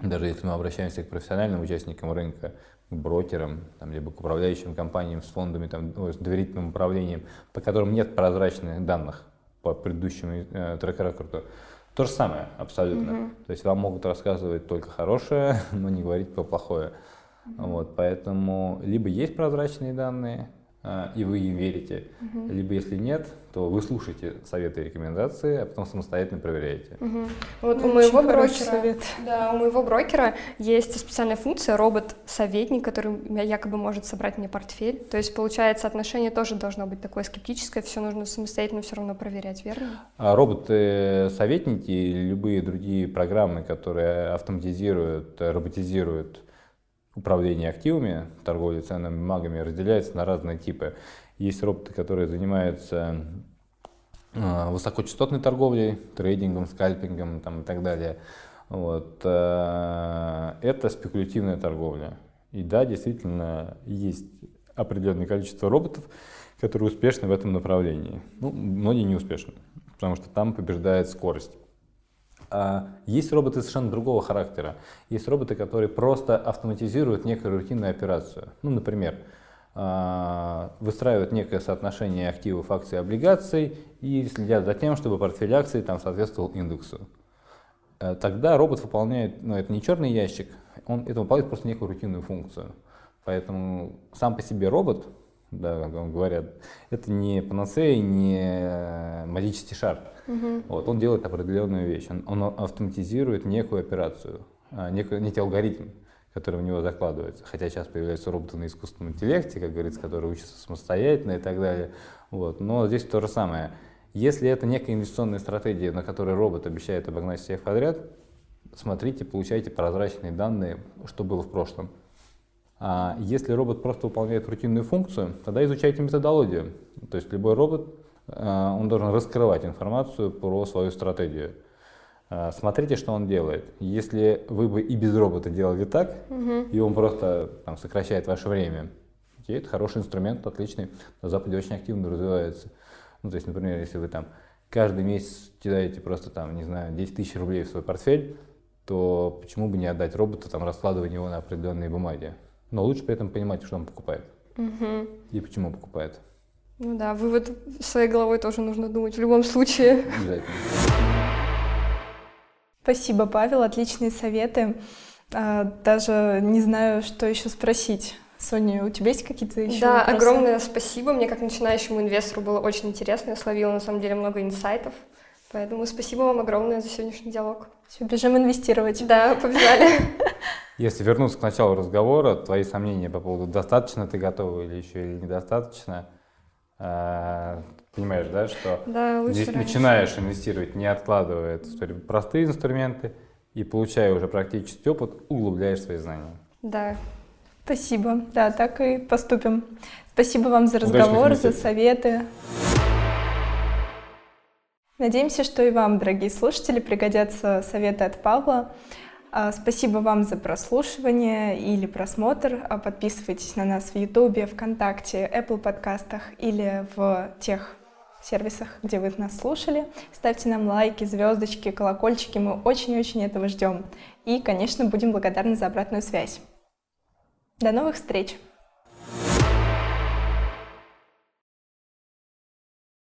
даже если мы обращаемся к профессиональным участникам рынка, к брокерам, там, либо к управляющим компаниям с фондами, там, с доверительным управлением, по которым нет прозрачных данных по предыдущему э, трек-рекорду, то же самое абсолютно. Mm-hmm. То есть вам могут рассказывать только хорошее, но не говорить про плохое. Mm-hmm. Вот, поэтому либо есть прозрачные данные, и вы им верите. Угу. Либо если нет, то вы слушаете советы и рекомендации, а потом самостоятельно проверяете. Угу. Вот ну, у моего брокера, да, у моего брокера есть специальная функция робот-советник, который якобы может собрать мне портфель. То есть получается отношение тоже должно быть такое скептическое, все нужно самостоятельно все равно проверять, верно? А роботы-советники и любые другие программы, которые автоматизируют, роботизируют управление активами, торговля ценными бумагами разделяется на разные типы. Есть роботы, которые занимаются а, высокочастотной торговлей, трейдингом, скальпингом там, и так далее. Вот. Э, это спекулятивная торговля. И да, действительно, есть определенное количество роботов, которые успешны в этом направлении. Ну, многие не успешны, потому что там побеждает скорость. А есть роботы совершенно другого характера. Есть роботы, которые просто автоматизируют некую рутинную операцию. Ну, например, а, выстраивают некое соотношение активов акций и облигаций и следят за тем, чтобы портфель акций там соответствовал индексу. Э, тогда робот выполняет, ну это не черный ящик, он это выполняет просто некую рутинную функцию. Поэтому сам по себе робот, да, как вам говорят, это не панацея, не э, магический шар. Угу. Вот, он делает определенную вещь, он, он автоматизирует некую операцию, а, некий, некий алгоритм, который в него закладывается. Хотя сейчас появляются роботы на искусственном интеллекте, как говорится, которые учатся самостоятельно и так далее. Вот. Но здесь то же самое. Если это некая инвестиционная стратегия, на которой робот обещает обогнать всех подряд, смотрите, получайте прозрачные данные, что было в прошлом. А если робот просто выполняет рутинную функцию, тогда изучайте методологию. То есть любой робот Э, он должен раскрывать информацию про свою стратегию. Э, смотрите, что он делает. Если вы бы и без робота делали так, угу. и он просто там, сокращает ваше время, окей, это хороший инструмент, отличный. На Западе очень активно развивается. Ну, то есть, например, если вы там каждый месяц кидаете просто там, не знаю, 10 тысяч рублей в свой портфель, то почему бы не отдать роботу, там, раскладывать его на определенные бумаги. Но лучше при этом понимать, что он покупает. Угу. И почему покупает. Ну да, вывод своей головой тоже нужно думать в любом случае. Спасибо, Павел, отличные советы. А, даже не знаю, что еще спросить. Соня, у тебя есть какие-то еще Да, вопросы? огромное спасибо. Мне как начинающему инвестору было очень интересно. Я словила на самом деле много инсайтов. Поэтому спасибо вам огромное за сегодняшний диалог. Все, бежим инвестировать. Да, побежали. Если вернуться к началу разговора, твои сомнения по поводу достаточно ты готова или еще или недостаточно, э, понимаешь, да, что да, здесь раньше. начинаешь инвестировать, не откладывая это, простые инструменты, и получая уже практический опыт, углубляешь свои знания. Да. Спасибо. Да, так и поступим. Спасибо вам за разговор, за советы. Надеемся, что и вам, дорогие слушатели, пригодятся советы от Павла. А, спасибо вам за прослушивание или просмотр. А, подписывайтесь на нас в YouTube, ВКонтакте, Apple подкастах или в тех сервисах, где вы нас слушали. Ставьте нам лайки, звездочки, колокольчики. Мы очень-очень этого ждем. И, конечно, будем благодарны за обратную связь. До новых встреч!